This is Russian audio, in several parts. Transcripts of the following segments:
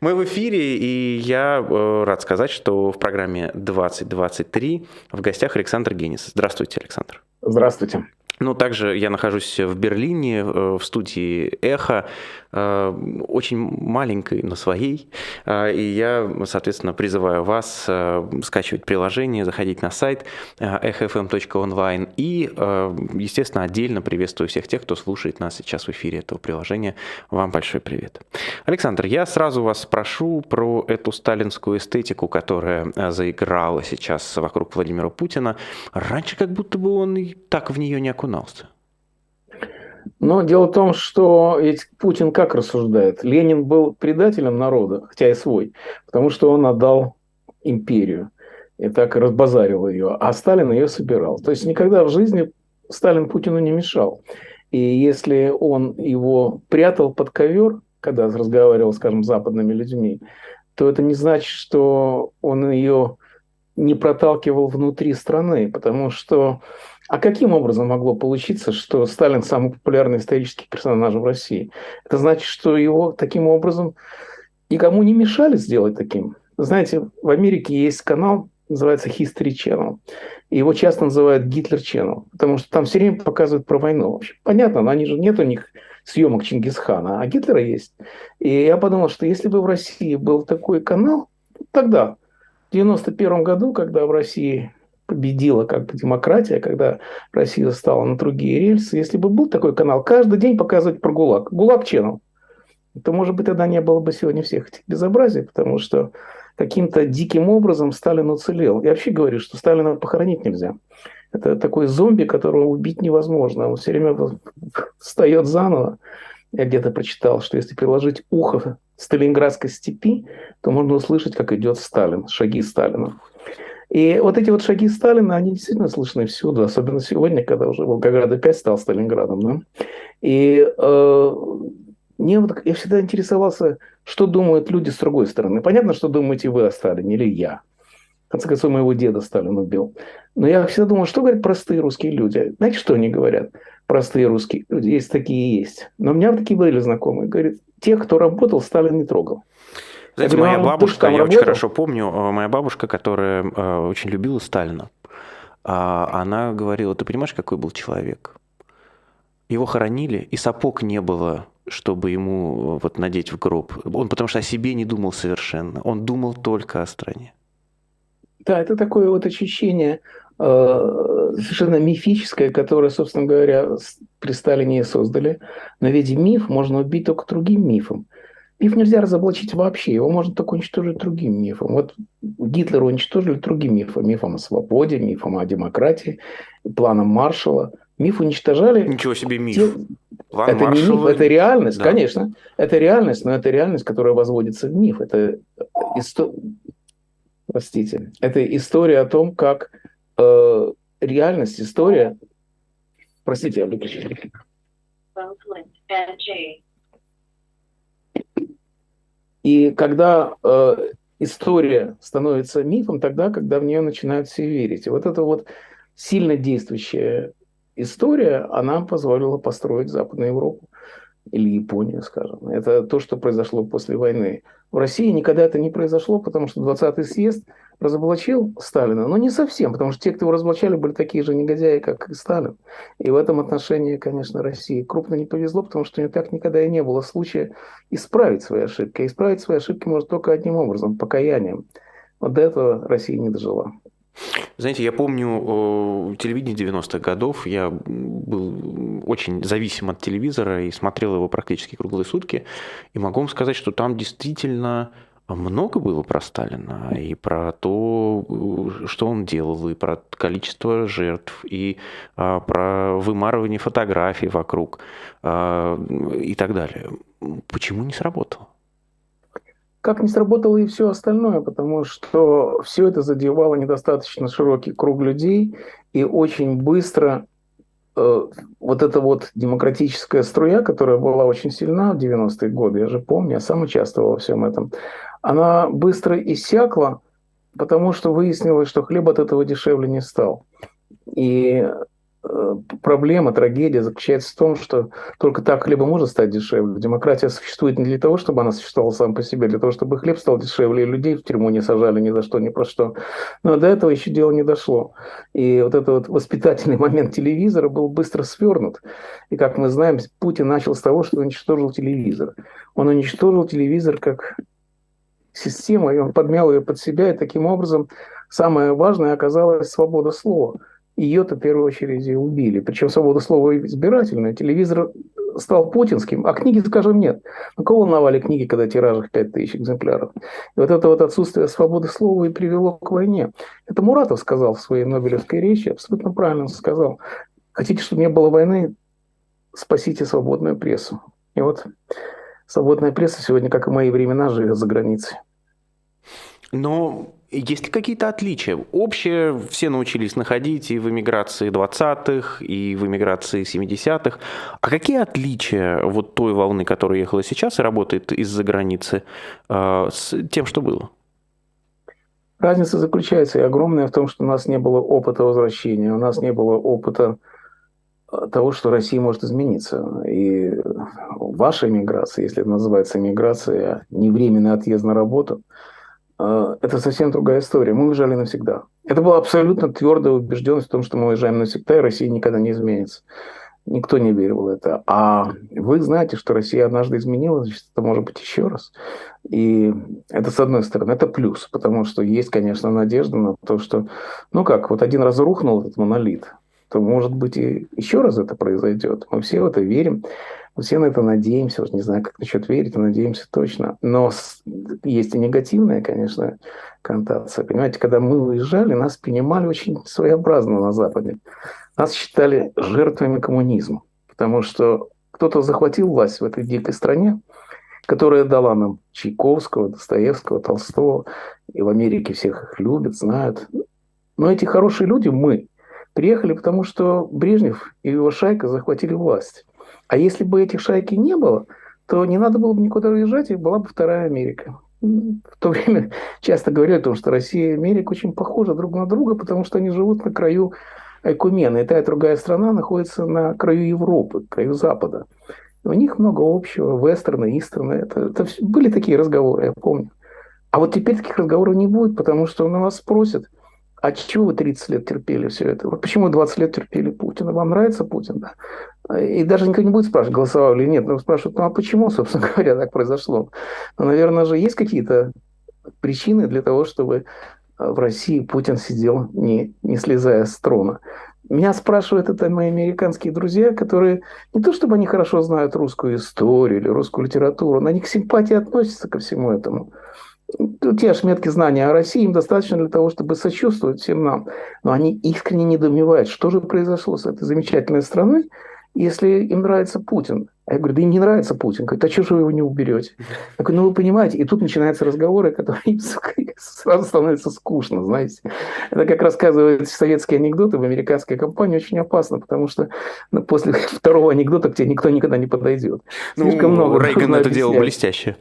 Мы в эфире, и я э, рад сказать, что в программе 2023 в гостях Александр Генис. Здравствуйте, Александр. Здравствуйте. Ну, также я нахожусь в Берлине, э, в студии «Эхо», э, очень маленькой, но своей. Э, и я, соответственно, призываю вас скачивать приложение, заходить на сайт echofm.online. И, естественно, отдельно приветствую всех тех, кто слушает нас сейчас в эфире этого приложения. Вам большой привет. Александр, я сразу вас спрошу про эту сталинскую эстетику, которая заиграла сейчас вокруг Владимира Путина. Раньше как будто бы он и так в нее не окунался окунался? Но дело в том, что ведь Путин как рассуждает? Ленин был предателем народа, хотя и свой, потому что он отдал империю и так разбазарил ее, а Сталин ее собирал. То есть никогда в жизни Сталин Путину не мешал. И если он его прятал под ковер, когда разговаривал, скажем, с западными людьми, то это не значит, что он ее не проталкивал внутри страны, потому что а каким образом могло получиться, что Сталин самый популярный исторический персонаж в России? Это значит, что его таким образом никому не мешали сделать таким. Знаете, в Америке есть канал, называется History Channel. И его часто называют Гитлер Channel, потому что там все время показывают про войну. Вообще, понятно, но они же нет у них съемок Чингисхана, а Гитлера есть. И я подумал, что если бы в России был такой канал, тогда, в 91 году, когда в России победила как бы демократия, когда Россия стала на другие рельсы. Если бы был такой канал, каждый день показывать про ГУЛАГ. ГУЛАГ Channel. То, может быть, тогда не было бы сегодня всех этих безобразий, потому что каким-то диким образом Сталин уцелел. Я вообще говорю, что Сталина похоронить нельзя. Это такой зомби, которого убить невозможно. Он все время встает заново. Я где-то прочитал, что если приложить ухо Сталинградской степи, то можно услышать, как идет Сталин, шаги Сталина. И вот эти вот шаги Сталина, они действительно слышны всюду, особенно сегодня, когда уже Волгоград опять стал Сталинградом. Да? И э, мне вот, я всегда интересовался, что думают люди с другой стороны. Понятно, что думаете вы о Сталине или я. В конце концов, моего деда Сталин убил. Но я всегда думал, что говорят простые русские люди. Знаете, что они говорят? Простые русские люди. Есть такие и есть. Но у меня такие были знакомые. Говорят, тех, кто работал, Сталин не трогал. Знаете, моя бабушка, я очень хорошо помню, э, моя бабушка, которая э, очень любила Сталина, а, она говорила, ты понимаешь, какой был человек? Его хоронили, и сапог не было, чтобы ему э, вот надеть в гроб. Он потому что о себе не думал совершенно. Он думал только о стране. Да, это такое вот ощущение э, совершенно мифическое, которое, собственно говоря, при Сталине создали. Но ведь миф можно убить только другим мифом. Миф нельзя разоблачить вообще, его можно только уничтожить другим мифом. Вот Гитлера уничтожили другим мифом, мифом о свободе, мифом о демократии, планом Маршала. Миф уничтожали... Ничего себе миф. Те... План это Маршала... не миф, это реальность, да. конечно. Это реальность, но это реальность, которая возводится в миф. Это исто... Простите. Это история о том, как э, реальность, история... Простите, я выключил. И когда э, история становится мифом, тогда, когда в нее начинают все верить. И вот эта вот сильно действующая история, она позволила построить Западную Европу или Японию, скажем. Это то, что произошло после войны. В России никогда это не произошло, потому что 20-й съезд разоблачил Сталина, но не совсем, потому что те, кто его разоблачали, были такие же негодяи, как и Сталин. И в этом отношении, конечно, России крупно не повезло, потому что у нее так никогда и не было случая исправить свои ошибки. А исправить свои ошибки может только одним образом – покаянием. Вот до этого Россия не дожила. Знаете, я помню телевидение 90-х годов, я был очень зависим от телевизора и смотрел его практически круглые сутки, и могу вам сказать, что там действительно много было про Сталина, и про то, что он делал, и про количество жертв, и а, про вымарывание фотографий вокруг, а, и так далее. Почему не сработало? Как не сработало и все остальное, потому что все это задевало недостаточно широкий круг людей, и очень быстро э, вот эта вот демократическая струя, которая была очень сильна в 90-е годы, я же помню, я сам участвовал во всем этом, она быстро иссякла, потому что выяснилось, что хлеб от этого дешевле не стал. И проблема, трагедия заключается в том, что только так хлеба может стать дешевле. Демократия существует не для того, чтобы она существовала сам по себе, а для того, чтобы хлеб стал дешевле, и людей в тюрьму не сажали ни за что, ни про что. Но до этого еще дело не дошло. И вот этот вот воспитательный момент телевизора был быстро свернут. И, как мы знаем, Путин начал с того, что уничтожил телевизор. Он уничтожил телевизор как систему, и он подмял ее под себя, и таким образом самое важное оказалось свобода слова – ее-то в первую очередь и убили. Причем свобода слова избирательная. Телевизор стал путинским, а книги, скажем, нет. На кого волновали книги, когда тиражах 5000 экземпляров? И вот это вот отсутствие свободы слова и привело к войне. Это Муратов сказал в своей Нобелевской речи, абсолютно правильно сказал. Хотите, чтобы не было войны, спасите свободную прессу. И вот свободная пресса сегодня, как и мои времена, живет за границей. Но есть ли какие-то отличия? Общее все научились находить и в эмиграции 20-х, и в эмиграции 70-х. А какие отличия вот той волны, которая ехала сейчас и работает из-за границы, э, с тем, что было? Разница заключается и огромная в том, что у нас не было опыта возвращения, у нас не было опыта э, того, что Россия может измениться. И ваша эмиграция, если это называется эмиграция, не временный отъезд на работу – это совсем другая история. Мы уезжали навсегда. Это была абсолютно твердая убежденность в том, что мы уезжаем навсегда, и Россия никогда не изменится. Никто не верил в это. А вы знаете, что Россия однажды изменилась, значит, это может быть еще раз. И это, с одной стороны, это плюс, потому что есть, конечно, надежда на то, что, ну как, вот один раз рухнул этот монолит, то, может быть, и еще раз это произойдет. Мы все в это верим. Мы все на это надеемся, уж не знаю, как насчет верить, но надеемся точно. Но есть и негативная, конечно, коннотация. Понимаете, когда мы уезжали, нас принимали очень своеобразно на Западе. Нас считали жертвами коммунизма, потому что кто-то захватил власть в этой дикой стране, которая дала нам Чайковского, Достоевского, Толстого, и в Америке всех их любят, знают. Но эти хорошие люди, мы, приехали, потому что Брежнев и его шайка захватили власть. А если бы этих шайки не было, то не надо было бы никуда уезжать, и была бы вторая Америка. В то время часто говорили о том, что Россия и Америка очень похожи друг на друга, потому что они живут на краю Айкумена. И та и другая страна находится на краю Европы, краю Запада. И у них много общего, вестерны, истерны. Это, это были такие разговоры, я помню. А вот теперь таких разговоров не будет, потому что на вас спросят – а чего вы 30 лет терпели все это? Вот почему 20 лет терпели Путина? Вам нравится Путин? Да? И даже никто не будет спрашивать, голосовал или нет. Но спрашивают, ну а почему, собственно говоря, так произошло? Ну, наверное же, есть какие-то причины для того, чтобы э, в России Путин сидел, не, не слезая с трона. Меня спрашивают это мои американские друзья, которые не то чтобы они хорошо знают русскую историю или русскую литературу, но они к симпатии относятся ко всему этому те шметки знания о России им достаточно для того, чтобы сочувствовать всем нам. Но они искренне недоумевают, что же произошло с этой замечательной страной, если им нравится Путин. А я говорю, да им не нравится Путин. Говорит, а что же вы его не уберете? Я говорю, ну вы понимаете, и тут начинаются разговоры, которые сразу становятся скучно, знаете. Это как рассказывают советские анекдоты в американской компании очень опасно, потому что ну, после второго анекдота к тебе никто никогда не подойдет. Ну, Слишком ну, много. Рейган это делал блестяще.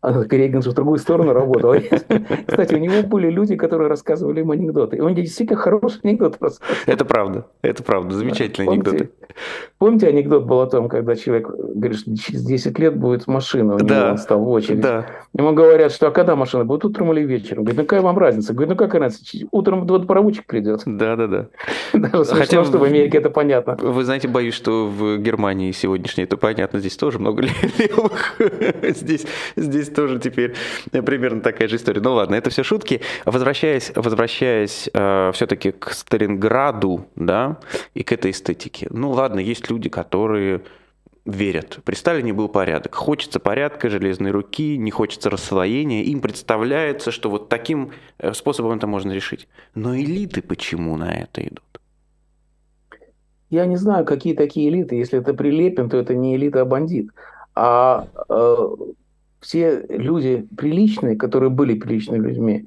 А Рейган же в другую сторону работал. Кстати, у него были люди, которые рассказывали ему анекдоты. И он действительно хороший анекдот рассказывал. Это правда, это правда, замечательные помните, анекдоты. Помните анекдот был о том, когда человек говорит, что через 10 лет будет машина, у да, он стал в очередь. Да. Ему говорят, что а когда машина будет, утром или вечером? Говорит, ну какая вам разница? Говорит, ну какая разница? Утром водопроводчик придет. Да, да, да. Хотя, что в Америке это понятно. Вы знаете, боюсь, что в Германии сегодняшней это понятно. Здесь тоже много левых. Здесь, здесь здесь тоже теперь примерно такая же история. Ну ладно, это все шутки. Возвращаясь, возвращаясь э, все-таки к Сталинграду, да, и к этой эстетике. Ну ладно, есть люди, которые верят. При Сталине был порядок. Хочется порядка, железной руки, не хочется рассвоения. Им представляется, что вот таким э, способом это можно решить. Но элиты почему на это идут? Я не знаю, какие такие элиты. Если это Прилепин, то это не элита, а бандит. А э, все люди приличные, которые были приличными людьми,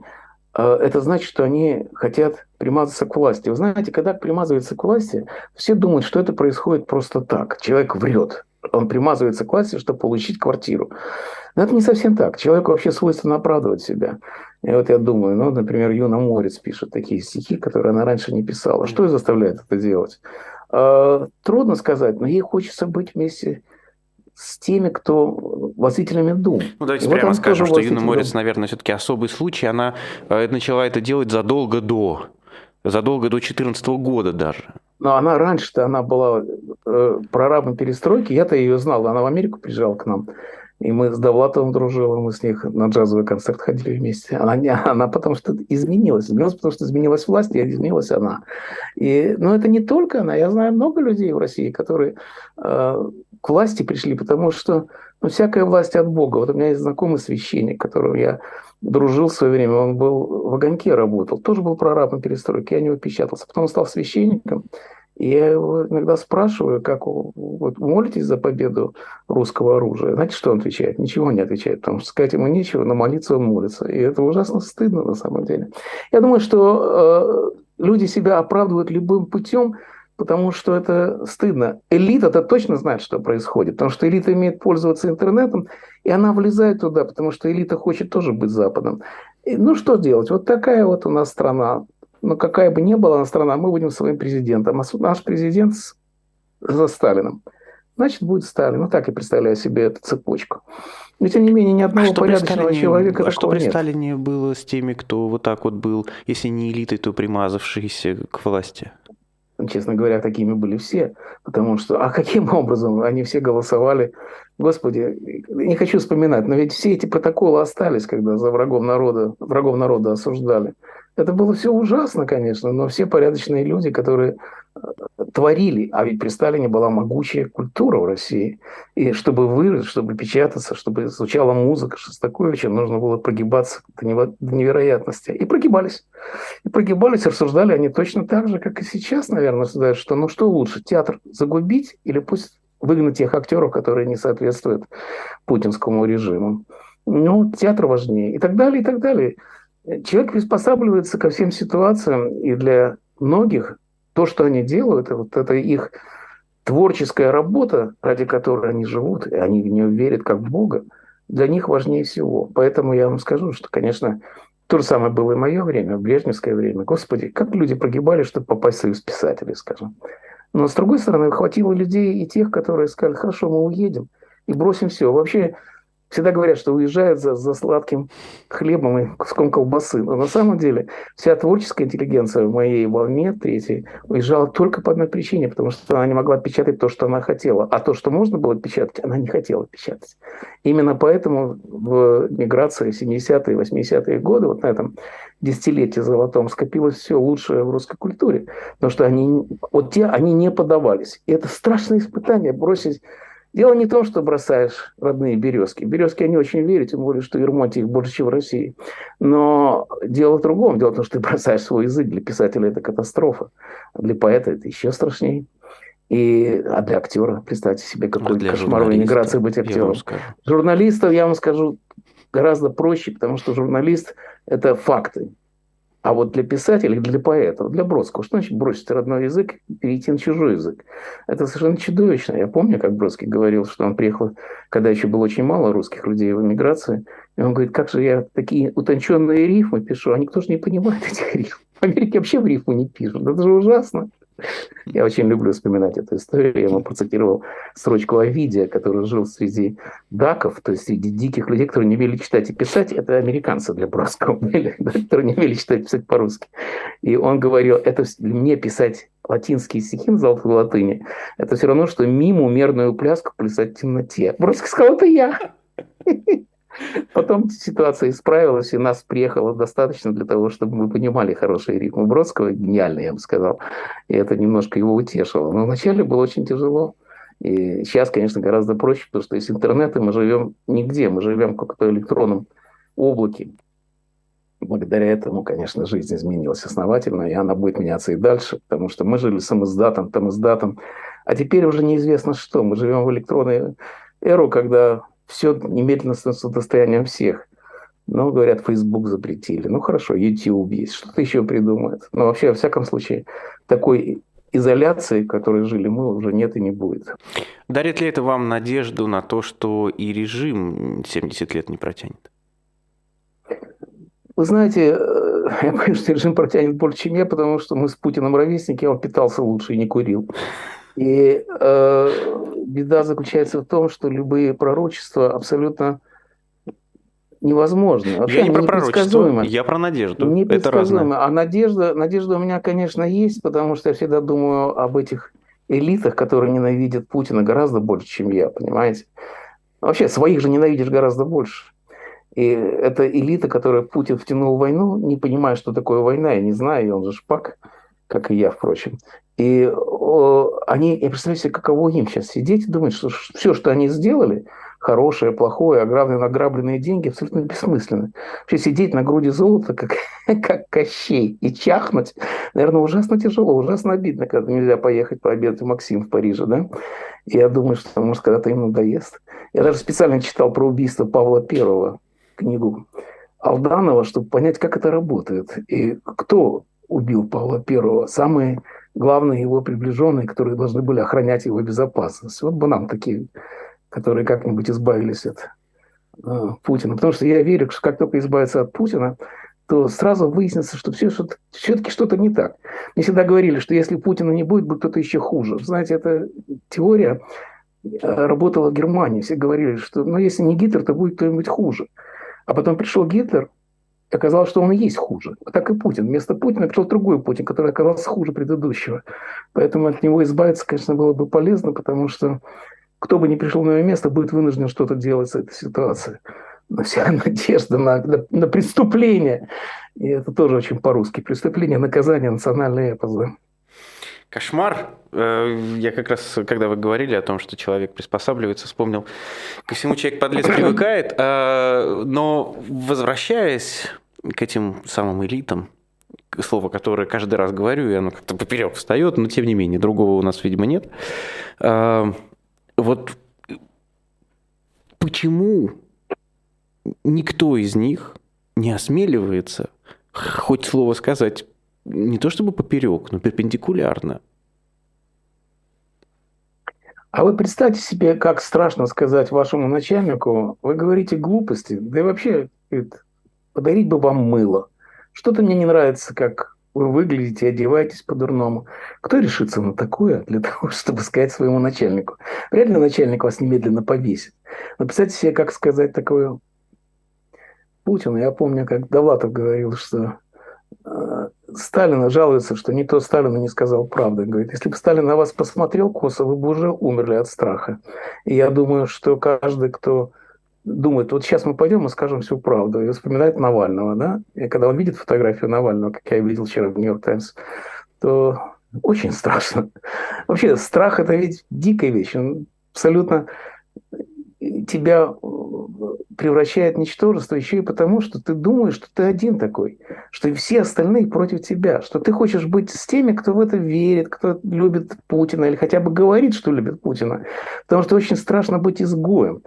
э, это значит, что они хотят примазаться к власти. Вы знаете, когда примазывается к власти, все думают, что это происходит просто так. Человек врет. Он примазывается к власти, чтобы получить квартиру. Но это не совсем так. Человеку вообще свойственно оправдывать себя. И вот я думаю, ну, например, Юна Морец пишет такие стихи, которые она раньше не писала. Что ее заставляет это делать? Э, трудно сказать, но ей хочется быть вместе с теми, кто властителями дум. Ну, давайте и прямо вот скажем, что Юна Морец, наверное, все-таки особый случай. Она э, начала это делать задолго до, задолго до 2014 года даже. Но она раньше-то, она была э, прорабом перестройки, я-то ее знал, она в Америку приезжала к нам. И мы с Довлатовым дружили, мы с них на джазовый концерт ходили вместе. Она, не, она потому что изменилась. Изменилась, потому что изменилась власть, и изменилась она. И, но это не только она. Я знаю много людей в России, которые э, к власти пришли, потому что ну, всякая власть от Бога. Вот у меня есть знакомый священник, которого я дружил в свое время. Он был в огоньке работал. Тоже был прорабом перестройки. Я не печатался. Потом стал священником. И я его иногда спрашиваю, как вот, молитесь за победу русского оружия. Знаете, что он отвечает? Ничего не отвечает, потому что сказать ему нечего, но молиться он молится. И это ужасно стыдно на самом деле. Я думаю, что э, люди себя оправдывают любым путем, потому что это стыдно. Элита-то точно знает, что происходит, потому что элита имеет пользоваться интернетом, и она влезает туда, потому что элита хочет тоже быть Западом. И, ну что делать? Вот такая вот у нас страна но какая бы ни была она страна, мы будем своим президентом. А наш президент за Сталином. Значит, будет Сталин. Ну, так я представляю себе эту цепочку. Но, тем не менее, ни одного а порядочного Сталине, человека А что при нет. Сталине было с теми, кто вот так вот был, если не элитой, то примазавшийся к власти? Честно говоря, такими были все. Потому что, а каким образом они все голосовали? Господи, не хочу вспоминать, но ведь все эти протоколы остались, когда за врагом народа, врагов народа осуждали. Это было все ужасно, конечно, но все порядочные люди, которые э, творили, а ведь при Сталине была могучая культура в России. И чтобы вырасти, чтобы печататься, чтобы звучала музыка Шостаковича, нужно было прогибаться до невероятности. И прогибались. И прогибались, рассуждали они точно так же, как и сейчас, наверное, рассуждают, что ну что лучше, театр загубить или пусть выгнать тех актеров, которые не соответствуют путинскому режиму. Ну, театр важнее. И так далее, и так далее. Человек приспосабливается ко всем ситуациям, и для многих то, что они делают, вот это их творческая работа, ради которой они живут, и они в нее верят как в Бога, для них важнее всего. Поэтому я вам скажу, что, конечно, то же самое было и мое время, в брежневское время. Господи, как люди прогибали, чтобы попасть в союз писателей, скажем. Но, с другой стороны, хватило людей и тех, которые сказали, хорошо, мы уедем и бросим все. Вообще, всегда говорят, что уезжают за, за сладким хлебом и куском колбасы. Но на самом деле вся творческая интеллигенция в моей волне третьей уезжала только по одной причине, потому что она не могла печатать то, что она хотела. А то, что можно было печатать, она не хотела печатать. Именно поэтому в миграции 70-е, 80-е годы, вот на этом десятилетии золотом, скопилось все лучшее в русской культуре. Потому что они, вот те, они не подавались. И это страшное испытание бросить Дело не в том, что бросаешь родные березки. Березки, они очень верят, тем более, что в Ермонте их больше, чем в России. Но дело в другом. Дело в том, что ты бросаешь свой язык. Для писателя это катастрофа. А для поэта это еще страшнее. И, а для актера, представьте себе, какой а кошмар иммиграции быть актером. Журналистов, я вам скажу, гораздо проще, потому что журналист – это факты. А вот для писателей, для поэтов, для Бродского, что значит бросить родной язык и перейти на чужой язык? Это совершенно чудовищно. Я помню, как Бродский говорил, что он приехал, когда еще было очень мало русских людей в эмиграции, и он говорит, как же я такие утонченные рифмы пишу, а никто же не понимает этих рифм. В Америке вообще в рифму не пишут. Это же ужасно. Я очень люблю вспоминать эту историю. Я ему процитировал строчку Овидия, который жил среди даков, то есть среди диких людей, которые не умели читать и писать. Это американцы для Бродского были, которые не умели читать и писать по-русски. И он говорил, это мне писать латинские стихи на золотой латыни, это все равно, что мимо мерную пляску плясать в темноте. Бродский сказал, это я. Потом ситуация исправилась, и нас приехало достаточно для того, чтобы мы понимали хорошие ритмы Бродского, гениально, я бы сказал. И это немножко его утешило. Но вначале было очень тяжело. И сейчас, конечно, гораздо проще, потому что из интернета мы живем нигде, мы живем в каком-то электронном облаке. Благодаря этому, конечно, жизнь изменилась основательно, и она будет меняться и дальше, потому что мы жили самоиздатом, там издатом, а теперь уже неизвестно что. Мы живем в электронной эру, когда все немедленно становится достоянием всех. Но, говорят, Facebook запретили. Ну, хорошо, YouTube есть, что-то еще придумают. Но вообще, во всяком случае, такой изоляции, в которой жили мы, уже нет и не будет. Дарит ли это вам надежду на то, что и режим 70 лет не протянет? Вы знаете, э, я понимаю, что режим протянет больше, чем я, потому что мы с Путиным ровесники, он питался лучше и не курил. И э, беда заключается в том, что любые пророчества абсолютно невозможны. Вообще я не про пророчество, я про надежду. Это разное. А надежда, надежда у меня, конечно, есть, потому что я всегда думаю об этих элитах, которые ненавидят Путина гораздо больше, чем я, понимаете? Вообще, своих же ненавидишь гораздо больше. И это элита, которая Путин втянул в войну, не понимая, что такое война, я не знаю, и он же шпак, как и я, впрочем. И они, я представляю себе, каково им сейчас сидеть и думать, что все, что они сделали, хорошее, плохое, ограбленные, награбленные деньги, абсолютно бессмысленно. Вообще сидеть на груди золота, как, как Кощей, и чахнуть, наверное, ужасно тяжело, ужасно обидно, когда нельзя поехать пообедать в Максим в Париже, да? И я думаю, что, может, когда-то им надоест. Я даже специально читал про убийство Павла Первого, книгу Алданова, чтобы понять, как это работает. И кто убил Павла Первого? Самые главные его приближенные, которые должны были охранять его безопасность. Вот бы нам такие которые как-нибудь избавились от э, Путина. Потому что я верю, что как только избавиться от Путина, то сразу выяснится, что все, что все-таки что-то не так. Мне всегда говорили, что если Путина не будет, будет кто-то еще хуже. Знаете, эта теория э, работала в Германии. Все говорили, что ну, если не Гитлер, то будет кто-нибудь хуже. А потом пришел Гитлер, оказалось, что он и есть хуже. Так и Путин. Вместо Путина пришел другой Путин, который оказался хуже предыдущего. Поэтому от него избавиться, конечно, было бы полезно, потому что кто бы ни пришел на его место, будет вынужден что-то делать с этой ситуацией. Но вся надежда на, на, на преступление, и это тоже очень по-русски, преступление, наказание, национальный эпос. Да? Кошмар. Э, я как раз, когда вы говорили о том, что человек приспосабливается, вспомнил, ко всему человек подлец привыкает, а, но возвращаясь к этим самым элитам, слово, которое каждый раз говорю, и оно как-то поперек встает, но тем не менее, другого у нас, видимо, нет. А, вот почему никто из них не осмеливается хоть слово сказать не то чтобы поперек, но перпендикулярно. А вы представьте себе, как страшно сказать вашему начальнику, вы говорите глупости, да и вообще подарить бы вам мыло. Что-то мне не нравится, как вы выглядите, одеваетесь по-дурному. Кто решится на такое для того, чтобы сказать своему начальнику? Вряд ли начальник вас немедленно повесит. Представьте себе, как сказать такое Путину. Я помню, как Довлатов говорил, что э, Сталина жалуется, что никто Сталину не сказал правды. Говорит, если бы Сталин на вас посмотрел косо, вы бы уже умерли от страха. И я думаю, что каждый, кто думает, вот сейчас мы пойдем и скажем всю правду, и вспоминает Навального, да, и когда он видит фотографию Навального, как я видел вчера в Нью-Йорк Таймс, то очень страшно. Вообще, страх – это ведь дикая вещь, он абсолютно тебя превращает в ничтожество еще и потому, что ты думаешь, что ты один такой, что и все остальные против тебя, что ты хочешь быть с теми, кто в это верит, кто любит Путина или хотя бы говорит, что любит Путина, потому что очень страшно быть изгоем.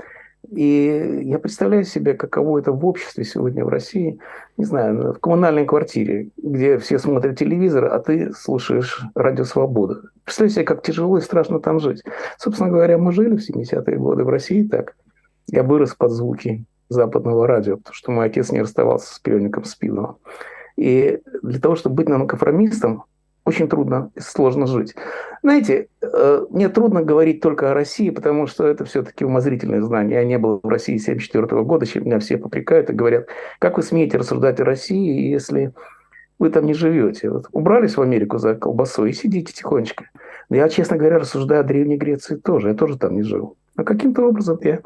И я представляю себе, каково это в обществе сегодня в России, не знаю, в коммунальной квартире, где все смотрят телевизор, а ты слушаешь радио «Свобода». Представляю себе, как тяжело и страшно там жить. Собственно говоря, мы жили в 70-е годы в России так. Я вырос под звуки западного радио, потому что мой отец не расставался с приемником Спинова. И для того, чтобы быть нонконформистом, очень трудно сложно жить. Знаете, э, мне трудно говорить только о России, потому что это все-таки умозрительное знание. Я не был в России 1974 года, чем меня все попрекают и говорят, как вы смеете рассуждать о России, если вы там не живете? Вот убрались в Америку за колбасой и сидите тихонечко. Я, честно говоря, рассуждаю о Древней Греции тоже. Я тоже там не жил. Но каким-то образом я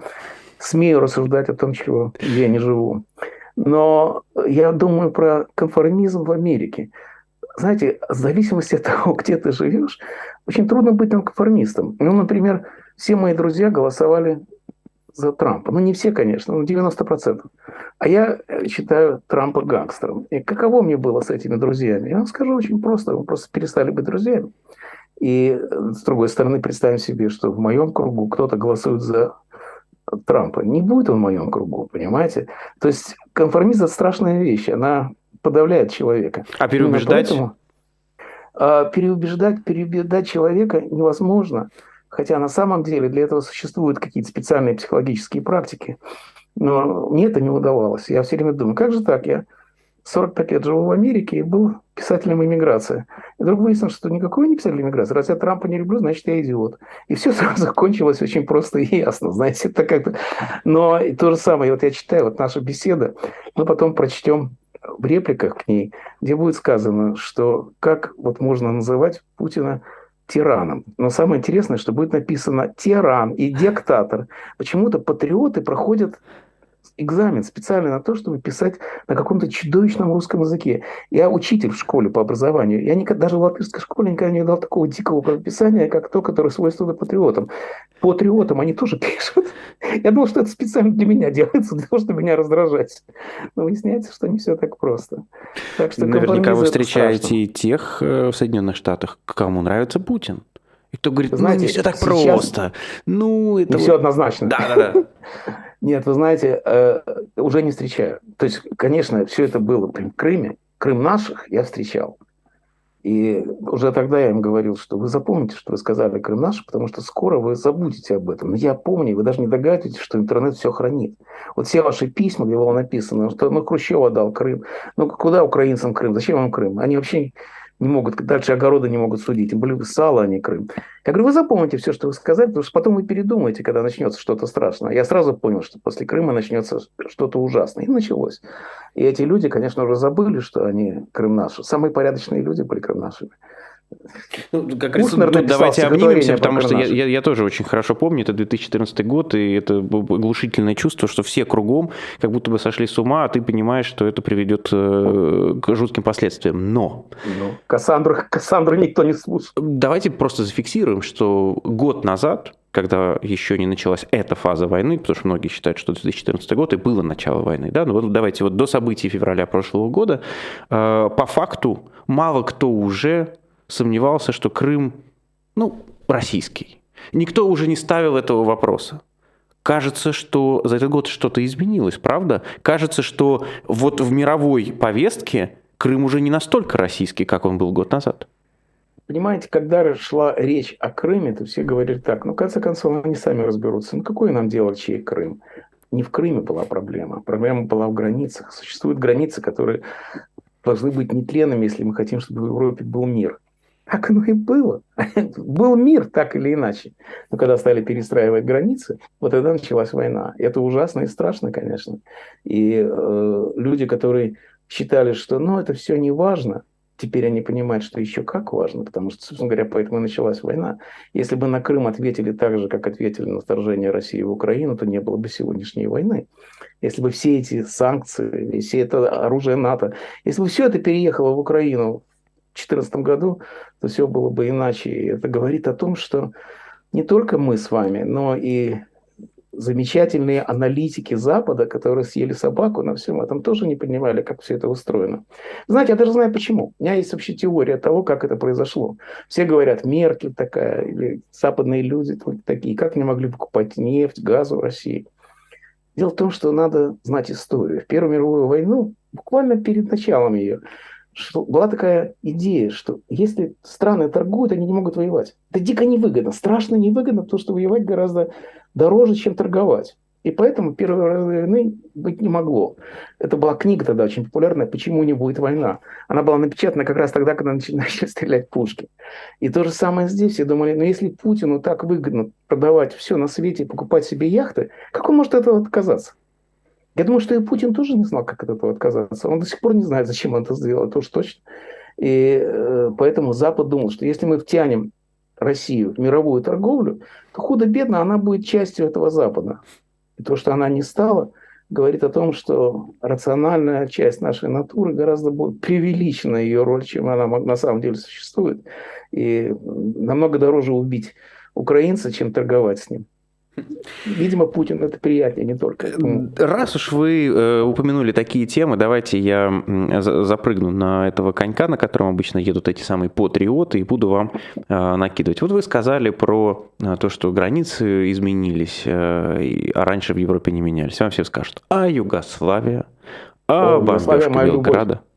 смею рассуждать о том, чего я не живу. Но я думаю про конформизм в Америке знаете, в зависимости от того, где ты живешь, очень трудно быть нонконформистом. Ну, например, все мои друзья голосовали за Трампа. Ну, не все, конечно, но 90%. А я э, считаю Трампа гангстером. И каково мне было с этими друзьями? Я вам скажу очень просто. Мы просто перестали быть друзьями. И, э, с другой стороны, представим себе, что в моем кругу кто-то голосует за Трампа. Не будет он в моем кругу, понимаете? То есть конформизм – это страшная вещь. Она подавляет человека. А переубеждать? Поэтому, а, переубеждать, переубеждать человека невозможно. Хотя на самом деле для этого существуют какие-то специальные психологические практики. Но мне это не удавалось. Я все время думаю, как же так? Я 45 лет живу в Америке и был писателем иммиграции. И вдруг выяснилось, что никакой не писатель иммиграции. Раз я Трампа не люблю, значит, я идиот. И все сразу закончилось очень просто и ясно. Знаете, это как-то... Но и то же самое, вот я читаю, вот наша беседа, мы потом прочтем в репликах к ней, где будет сказано, что как вот можно называть Путина тираном. Но самое интересное, что будет написано тиран и диктатор. Почему-то патриоты проходят экзамен специально на то, чтобы писать на каком-то чудовищном русском языке. Я учитель в школе по образованию. Я никогда, даже в латышской школе никогда не дал такого дикого правописания, как то, которое свойственно патриотам. Патриотам они тоже пишут. Я думал, что это специально для меня делается, для того, чтобы меня раздражать. Но выясняется, что не все так просто. Так что Наверняка вы встречаете и тех э, в Соединенных Штатах, кому нравится Путин. И кто говорит, Знаете, ну не все так сейчас... просто. Ну, это... Не вот... все однозначно. Да, да, да. Нет, вы знаете, э, уже не встречаю. То есть, конечно, все это было в Крыме. Крым наших я встречал. И уже тогда я им говорил, что вы запомните, что вы сказали Крым наш, потому что скоро вы забудете об этом. Но я помню, вы даже не догадываетесь, что интернет все хранит. Вот все ваши письма, где было написано, что ну, Хрущев дал Крым. Ну, куда украинцам Крым? Зачем вам Крым? Они вообще не могут, дальше огорода не могут судить. Были сало, а не Крым. Я говорю, вы запомните все, что вы сказали, потому что потом вы передумаете, когда начнется что-то страшное. Я сразу понял, что после Крыма начнется что-то ужасное. И началось. И эти люди, конечно, уже забыли, что они Крым наши. Самые порядочные люди были Крым нашими. Ну, как раз тут давайте обнимемся, потому что я, я, я тоже очень хорошо помню, это 2014 год, и это глушительное чувство, что все кругом как будто бы сошли с ума, а ты понимаешь, что это приведет э, к жутким последствиям. Но... Ну, Кассандру, Кассандру никто не слушал. Давайте просто зафиксируем, что год назад когда еще не началась эта фаза войны, потому что многие считают, что 2014 год и было начало войны, да, ну вот давайте вот до событий февраля прошлого года, э, по факту мало кто уже сомневался, что Крым, ну, российский. Никто уже не ставил этого вопроса. Кажется, что за этот год что-то изменилось, правда? Кажется, что вот в мировой повестке Крым уже не настолько российский, как он был год назад. Понимаете, когда шла речь о Крыме, то все говорили так, ну, в конце концов, они сами разберутся. Ну, какое нам дело, чей Крым? Не в Крыме была проблема. Проблема была в границах. Существуют границы, которые должны быть нетленными, если мы хотим, чтобы в Европе был мир. Так оно и было. Был мир, так или иначе. Но когда стали перестраивать границы, вот тогда началась война. Это ужасно и страшно, конечно. И э, люди, которые считали, что ну, это все не важно, теперь они понимают, что еще как важно, потому что, собственно говоря, поэтому и началась война. Если бы на Крым ответили так же, как ответили на вторжение России в Украину, то не было бы сегодняшней войны. Если бы все эти санкции, все это оружие НАТО, если бы все это переехало в Украину 2014 году, то все было бы иначе. И это говорит о том, что не только мы с вами, но и замечательные аналитики Запада, которые съели собаку на всем этом, тоже не понимали, как все это устроено. Знаете, я даже знаю почему. У меня есть вообще теория того, как это произошло. Все говорят, Меркель такая, или западные люди такие, как они могли покупать нефть, газ в России. Дело в том, что надо знать историю. В Первую мировую войну, буквально перед началом ее, что была такая идея, что если страны торгуют, они не могут воевать. Это дико невыгодно, страшно невыгодно, потому что воевать гораздо дороже, чем торговать. И поэтому Первой войны быть не могло. Это была книга тогда очень популярная «Почему не будет война?». Она была напечатана как раз тогда, когда начали стрелять пушки. И то же самое здесь. Все думали, ну если Путину так выгодно продавать все на свете и покупать себе яхты, как он может от этого отказаться? Я думаю, что и Путин тоже не знал, как от этого отказаться. Он до сих пор не знает, зачем он это сделал, это уж точно. И э, поэтому Запад думал, что если мы втянем Россию в мировую торговлю, то худо-бедно она будет частью этого Запада. И то, что она не стала, говорит о том, что рациональная часть нашей натуры гораздо будет преувеличена ее роль, чем она на самом деле существует. И намного дороже убить украинца, чем торговать с ним. Видимо, Путин это приятнее, не только. Раз уж вы э, упомянули такие темы, давайте я запрыгну на этого конька, на котором обычно едут эти самые патриоты, и буду вам э, накидывать. Вот вы сказали про э, то, что границы изменились, э, а раньше в Европе не менялись. Вам все скажут, а Югославия, а бомбежка Белграда. Любовь.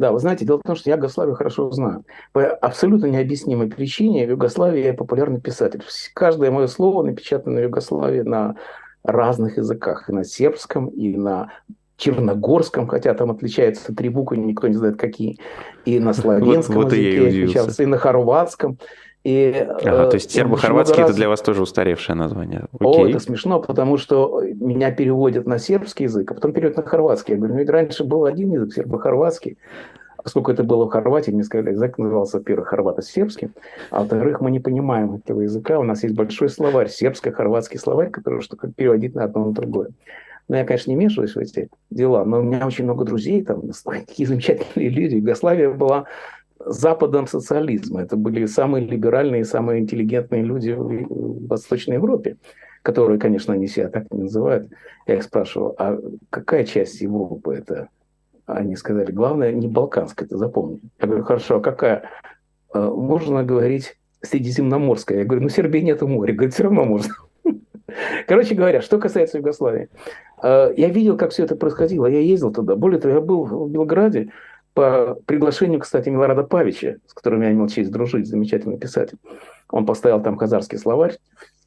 Да, вы знаете, дело в том, что я Югославию хорошо знаю. По абсолютно необъяснимой причине в Югославии я популярный писатель. Каждое мое слово напечатано в Югославии на разных языках. И на сербском, и на черногорском, хотя там отличаются три буквы, никто не знает какие, и на славянском вот, вот языке отличался, и на хорватском. И, ага, то есть э, сербо-хорватский раз... это для вас тоже устаревшее название. Окей. О, это смешно, потому что меня переводят на сербский язык, а потом переводят на хорватский. Я говорю, ну ведь раньше был один язык, сербо-хорватский. Поскольку это было в Хорватии, мне сказали, язык назывался, во-первых, хорвато-сербский, а во-вторых, мы не понимаем этого языка. У нас есть большой словарь, сербско-хорватский словарь, который что то переводить на одно на другое. Но я, конечно, не вмешиваюсь в эти дела, но у меня очень много друзей, там, такие замечательные люди. Югославия была западом социализма. Это были самые либеральные, самые интеллигентные люди в Восточной Европе, которые, конечно, они себя так не называют. Я их спрашивал, а какая часть Европы это? Они сказали, главное, не Балканская, это запомни. Я говорю, хорошо, а какая? «А, можно говорить Средиземноморская. Я говорю, ну, Сербии нету моря. Говорит, все равно можно. Короче говоря, что касается Югославии. А, я видел, как все это происходило. Я ездил туда. Более того, я был в Белграде по приглашению, кстати, Милорада Павича, с которым я имел честь дружить, замечательный писатель. Он поставил там казарский словарь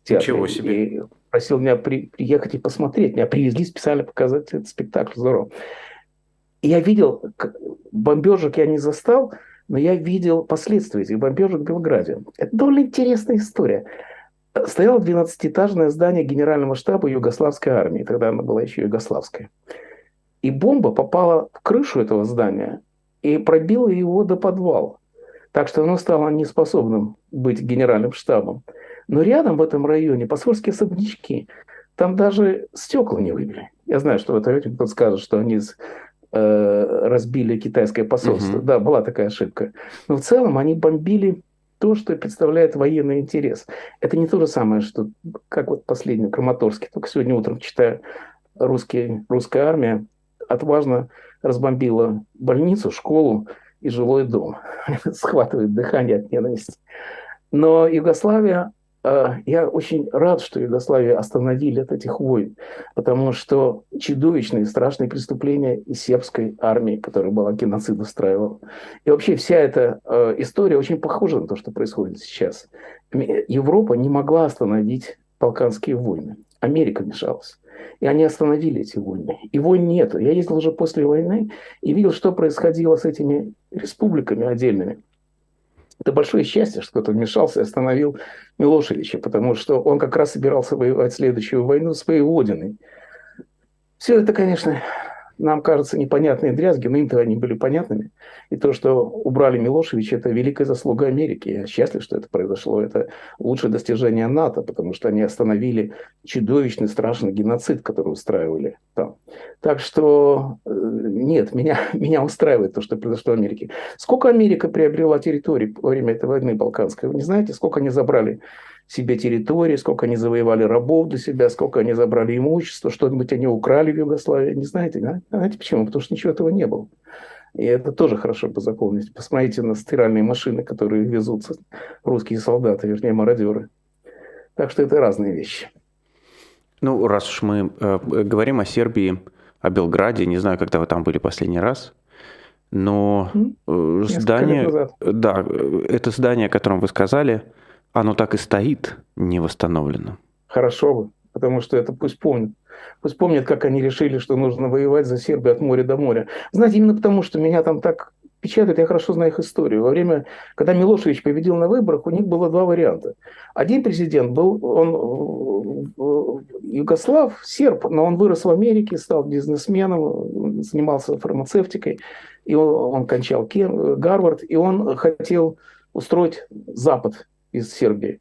в театре. Ничего себе. И просил меня при, приехать и посмотреть. Меня привезли специально показать этот спектакль. Здорово. И я видел, бомбежек я не застал, но я видел последствия этих бомбежек в Белграде. Это довольно интересная история. Стояло 12-этажное здание генерального штаба Югославской армии, тогда она была еще югославская. И бомба попала в крышу этого здания и пробила его до подвала. Так что оно стало неспособным быть генеральным штабом. Но рядом в этом районе посольские особнячки, там даже стекла не выбили. Я знаю, что в этом кто-то скажет, что они Э, разбили китайское посольство. Угу. Да, была такая ошибка. Но в целом они бомбили то, что представляет военный интерес. Это не то же самое, что как вот последний Краматорский. Только сегодня утром читаю, русский, русская армия отважно разбомбила больницу, школу и жилой дом. Схватывает дыхание от ненависти. Но Югославия а, я очень рад, что Югославию остановили от этих войн, потому что чудовищные, страшные преступления из сербской армии, которая была геноцид устраивала. И вообще вся эта а, история очень похожа на то, что происходит сейчас. Европа не могла остановить Балканские войны. Америка мешалась. И они остановили эти войны. И войн нету. Я ездил уже после войны и видел, что происходило с этими республиками отдельными. Это большое счастье, что кто-то вмешался и остановил Милошевича, потому что он как раз собирался воевать следующую войну с своей Родиной. Все это, конечно, нам кажется непонятные дрязги, но им-то они были понятными. И то, что убрали Милошевича, это великая заслуга Америки. Я счастлив, что это произошло. Это лучшее достижение НАТО, потому что они остановили чудовищный, страшный геноцид, который устраивали там. Так что э, нет, меня, меня устраивает то, что произошло в Америке. Сколько Америка приобрела территорий во время этой войны Балканской? Вы не знаете, сколько они забрали себе территории, сколько они завоевали рабов для себя, сколько они забрали имущество, что-нибудь они украли в Югославии. Не знаете, да? Знаете почему? Потому что ничего этого не было. И это тоже хорошо бы запомнить. Посмотрите на стиральные машины, которые везутся русские солдаты, вернее, мародеры. Так что это разные вещи. Ну, раз уж мы э, говорим о Сербии, о Белграде, не знаю, когда вы там были последний раз, но э, здание, да, э, это здание, о котором вы сказали, оно так и стоит, не восстановлено. Хорошо бы, потому что это пусть помнят. Пусть помнят, как они решили, что нужно воевать за Сербию от моря до моря. Знаете, именно потому, что меня там так печатают, я хорошо знаю их историю. Во время, когда Милошевич победил на выборах, у них было два варианта. Один президент был, он югослав, серб, но он вырос в Америке, стал бизнесменом, занимался фармацевтикой, и он, он кончал Гарвард, и он хотел устроить Запад из Сербии.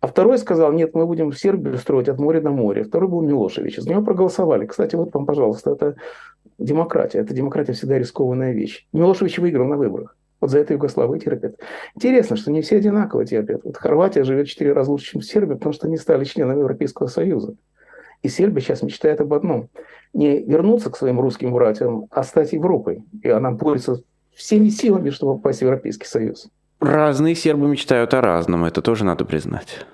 А второй сказал, нет, мы будем в Сербию строить от моря до моря. Второй был Милошевич. За него проголосовали. Кстати, вот вам, пожалуйста, это демократия. Это демократия всегда рискованная вещь. Милошевич выиграл на выборах. Вот за это Югославы терпят. Интересно, что не все одинаково терпят. Вот Хорватия живет четыре раза лучше, чем Сербия, потому что они стали членами Европейского Союза. И Сербия сейчас мечтает об одном. Не вернуться к своим русским братьям, а стать Европой. И она борется всеми силами, чтобы попасть в Европейский Союз. Разные сербы мечтают о разном, это тоже надо признать.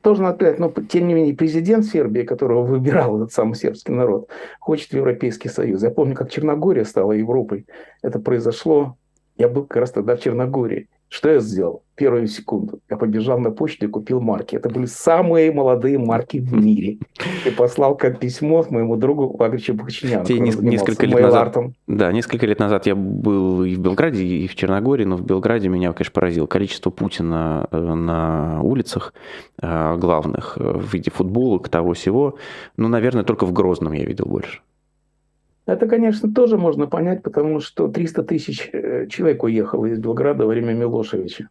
Тоже надо признать, но тем не менее президент Сербии, которого выбирал этот самый сербский народ, хочет в Европейский Союз. Я помню, как Черногория стала Европой. Это произошло, я был как раз тогда в Черногории. Что я сделал? Первую секунду. Я побежал на почту и купил марки. Это были самые молодые марки в мире. И послал как письмо моему другу Вагричу Бахчиняну. Несколько лет назад, да, несколько лет назад я был и в Белграде, и в Черногории, но в Белграде меня, конечно, поразило количество Путина э, на улицах э, главных э, в виде футболок, того всего. Ну, наверное, только в Грозном я видел больше. Это, конечно, тоже можно понять, потому что 300 тысяч э, человек уехало из Белграда во время Милошевича.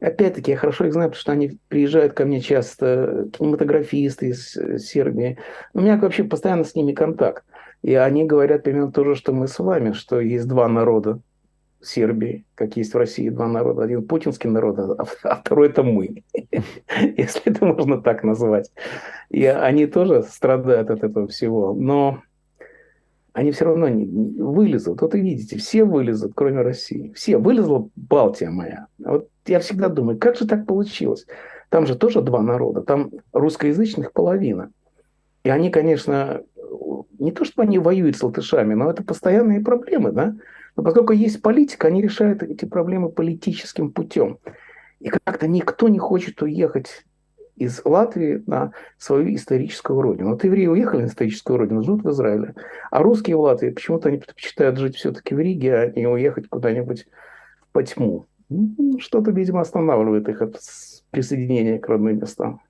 Опять-таки, я хорошо их знаю, потому что они приезжают ко мне часто, кинематографисты из э, Сербии. У меня вообще постоянно с ними контакт. И они говорят примерно то же, что мы с вами, что есть два народа в Сербии, как есть в России два народа. Один путинский народ, а, а второй это мы, если это можно так назвать. И они тоже страдают от этого всего. Но они все равно не, не вылезут. Вот и видите, все вылезут, кроме России. Все. Вылезла Балтия моя. Вот я всегда думаю, как же так получилось? Там же тоже два народа. Там русскоязычных половина. И они, конечно, не то, что они воюют с латышами, но это постоянные проблемы, да? Но поскольку есть политика, они решают эти проблемы политическим путем. И как-то никто не хочет уехать из Латвии на свою историческую родину. Вот евреи уехали на историческую родину, живут в Израиле. А русские в Латвии почему-то они предпочитают жить все-таки в Риге, а не уехать куда-нибудь по тьму. Что-то, видимо, останавливает их от присоединения к родным местам.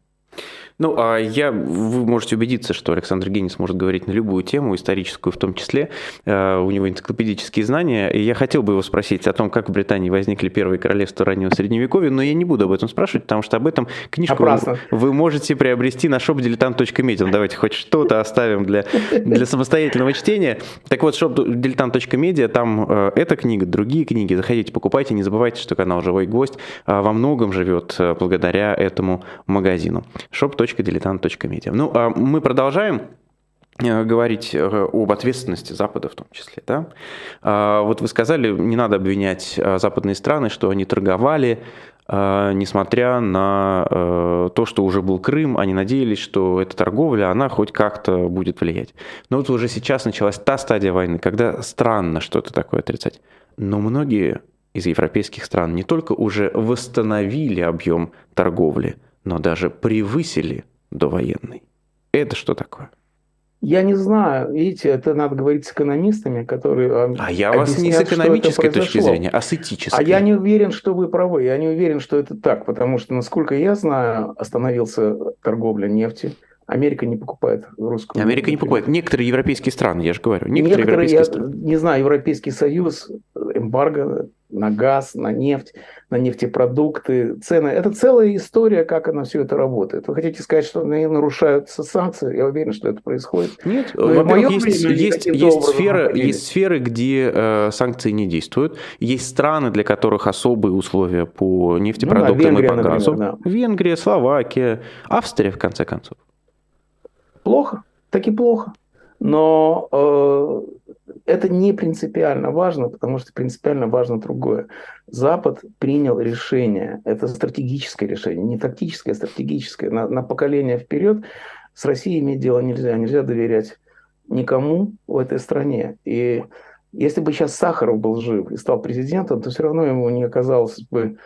Ну, а я, вы можете убедиться, что Александр Генис может говорить на любую тему, историческую в том числе. Э, у него энциклопедические знания. И я хотел бы его спросить о том, как в Британии возникли первые королевства раннего Средневековья, но я не буду об этом спрашивать, потому что об этом книжку Опрасно. вы можете приобрести на shopdiletant.media. Ну, давайте хоть что-то оставим для, для самостоятельного чтения. Так вот, shopdiletant.media, там э, эта книга, другие книги. Заходите, покупайте. Не забывайте, что канал «Живой гвоздь» э, во многом живет благодаря этому магазину. shop diletant.media. Ну, а мы продолжаем э, говорить э, об ответственности Запада в том числе. Да? А, вот вы сказали, не надо обвинять э, западные страны, что они торговали, несмотря на то, что уже был Крым, они надеялись, что эта торговля, она хоть как-то будет влиять. Но вот уже сейчас началась та стадия войны, когда странно что-то такое отрицать. Но многие из европейских стран не только уже восстановили объем торговли, но даже превысили довоенный. Это что такое? Я не знаю, видите, это надо говорить с экономистами, которые А, а я вас не с экономической точки зрения, а с этической. А я не уверен, что вы правы, я не уверен, что это так, потому что, насколько я знаю, остановился торговля нефти, Америка не покупает русскую. Америка не покупает. Некоторые европейские страны, я же говорю. Некоторые, некоторые европейские я страны. не знаю, Европейский Союз, эмбарго на газ, на нефть, на нефтепродукты, цены. Это целая история, как оно все это работает. Вы хотите сказать, что нарушаются санкции? Я уверен, что это происходит. Нет, во-первых, есть, есть, есть, сферы, есть сферы, где э, санкции не действуют. Есть страны, для которых особые условия по нефтепродуктам ну, да, Венгрия, и по газу. Например, да. Венгрия, Словакия, Австрия, в конце концов. Плохо, так и плохо. Но э, это не принципиально важно, потому что принципиально важно другое. Запад принял решение, это стратегическое решение, не тактическое, а стратегическое. На, на поколение вперед с Россией иметь дело нельзя, нельзя доверять никому в этой стране. И если бы сейчас Сахаров был жив и стал президентом, то все равно ему не оказалось бы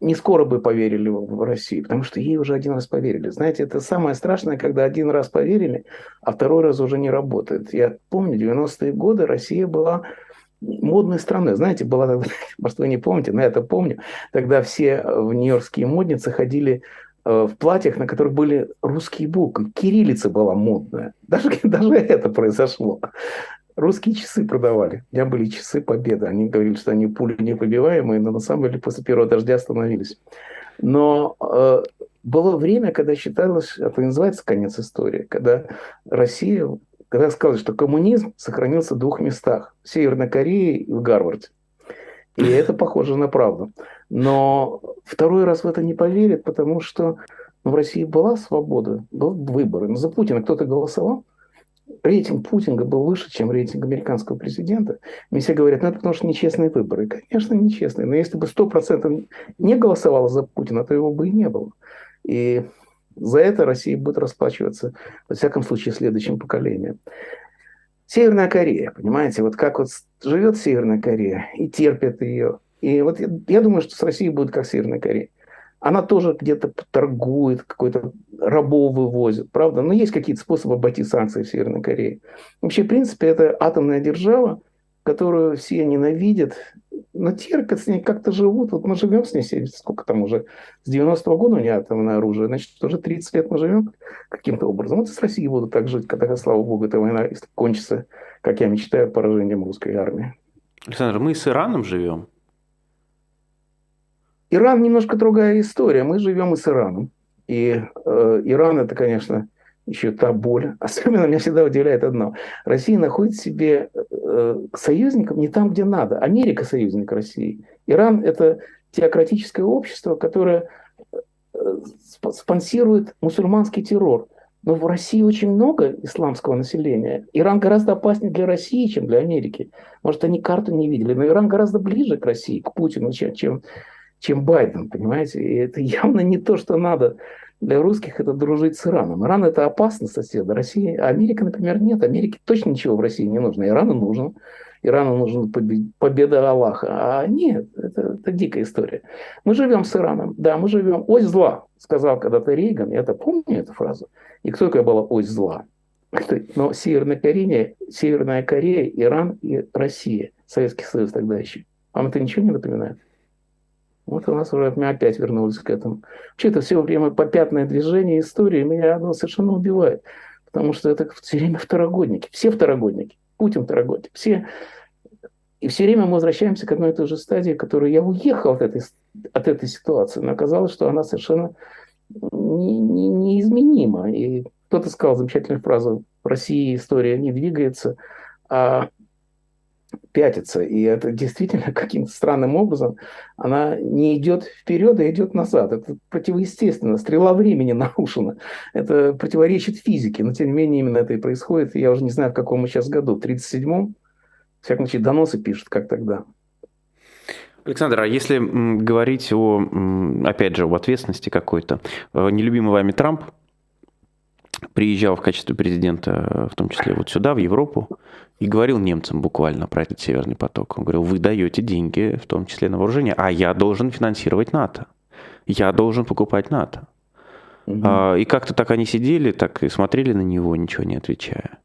не скоро бы поверили в Россию, потому что ей уже один раз поверили. Знаете, это самое страшное, когда один раз поверили, а второй раз уже не работает. Я помню, 90-е годы Россия была модной страной. Знаете, была тогда, может, вы не помните, но я это помню, тогда все в нью-йоркские модницы ходили э, в платьях, на которых были русские буквы. Кириллица была модная. Даже, даже это произошло. Русские часы продавали. У меня были часы Победы. Они говорили, что они пули непробиваемые, но на самом деле после первого дождя остановились. Но э, было время, когда считалось, это называется конец истории, когда Россия, когда сказали, что коммунизм сохранился в двух местах, в Северной Корее и в Гарварде. И это похоже на правду. Но второй раз в это не поверят, потому что ну, в России была свобода, был выборы. Но за Путина кто-то голосовал рейтинг Путина был выше, чем рейтинг американского президента. Мне все говорят, ну это потому что нечестные выборы. Конечно, нечестные. Но если бы 100% не голосовало за Путина, то его бы и не было. И за это Россия будет расплачиваться, во всяком случае, следующим поколением. Северная Корея, понимаете, вот как вот живет Северная Корея и терпит ее И вот я, я думаю, что с Россией будет как Северная Корея. Она тоже где-то торгует, какой-то рабов вывозит, правда? Но есть какие-то способы обойти санкции в Северной Корее. Вообще, в принципе, это атомная держава, которую все ненавидят, но терпят с ней, как-то живут. Вот мы живем с ней, сколько там уже, с 90-го года у нее атомное оружие, значит, уже 30 лет мы живем каким-то образом. Вот с Россией будут так жить, когда, слава богу, эта война кончится, как я мечтаю, поражением русской армии. Александр, мы с Ираном живем? Иран немножко другая история. Мы живем и с Ираном. И э, Иран это, конечно, еще та боль. Особенно меня всегда удивляет одно. Россия находит себе э, союзников не там, где надо. Америка союзник России. Иран – это теократическое общество, которое э, спонсирует мусульманский террор. Но в России очень много исламского населения. Иран гораздо опаснее для России, чем для Америки. Может, они карту не видели, но Иран гораздо ближе к России, к Путину, чем, чем, чем Байден, понимаете? И это явно не то, что надо для русских это дружить с Ираном. Иран это опасно сосед. Россия, Америка, например, нет. Америке точно ничего в России не нужно. Ирану нужно. Ирану нужна победа Аллаха. А нет, это, это дикая история. Мы живем с Ираном. Да, мы живем. Ось зла, сказал когда-то Рейган. Я это помню эту фразу. И кто такая была ось зла? Но Северная Корея, Северная Корея, Иран и Россия. Советский Союз тогда еще. Вам это ничего не напоминает? Вот у нас уже мы опять вернулись к этому. Вообще это все время попятное движение истории меня оно совершенно убивает. Потому что это все время второгодники. Все второгодники. Путин второгодник. Все. И все время мы возвращаемся к одной и той же стадии, которую я уехал от этой, от этой ситуации. Но оказалось, что она совершенно не, не, неизменима. И кто-то сказал замечательную фразу «В России история не двигается, а пятится. И это действительно каким-то странным образом она не идет вперед, а идет назад. Это противоестественно. Стрела времени нарушена. Это противоречит физике. Но тем не менее именно это и происходит. Я уже не знаю, в каком мы сейчас году. В 37-м? В всяком случае, доносы пишут, как тогда. Александр, а если говорить о, опять же, об ответственности какой-то, э, нелюбимый вами Трамп приезжал в качестве президента, в том числе вот сюда, в Европу, и говорил немцам буквально про этот Северный поток. Он говорил, вы даете деньги, в том числе на вооружение, а я должен финансировать НАТО. Я должен покупать НАТО. Угу. А, и как-то так они сидели, так и смотрели на него, ничего не отвечая.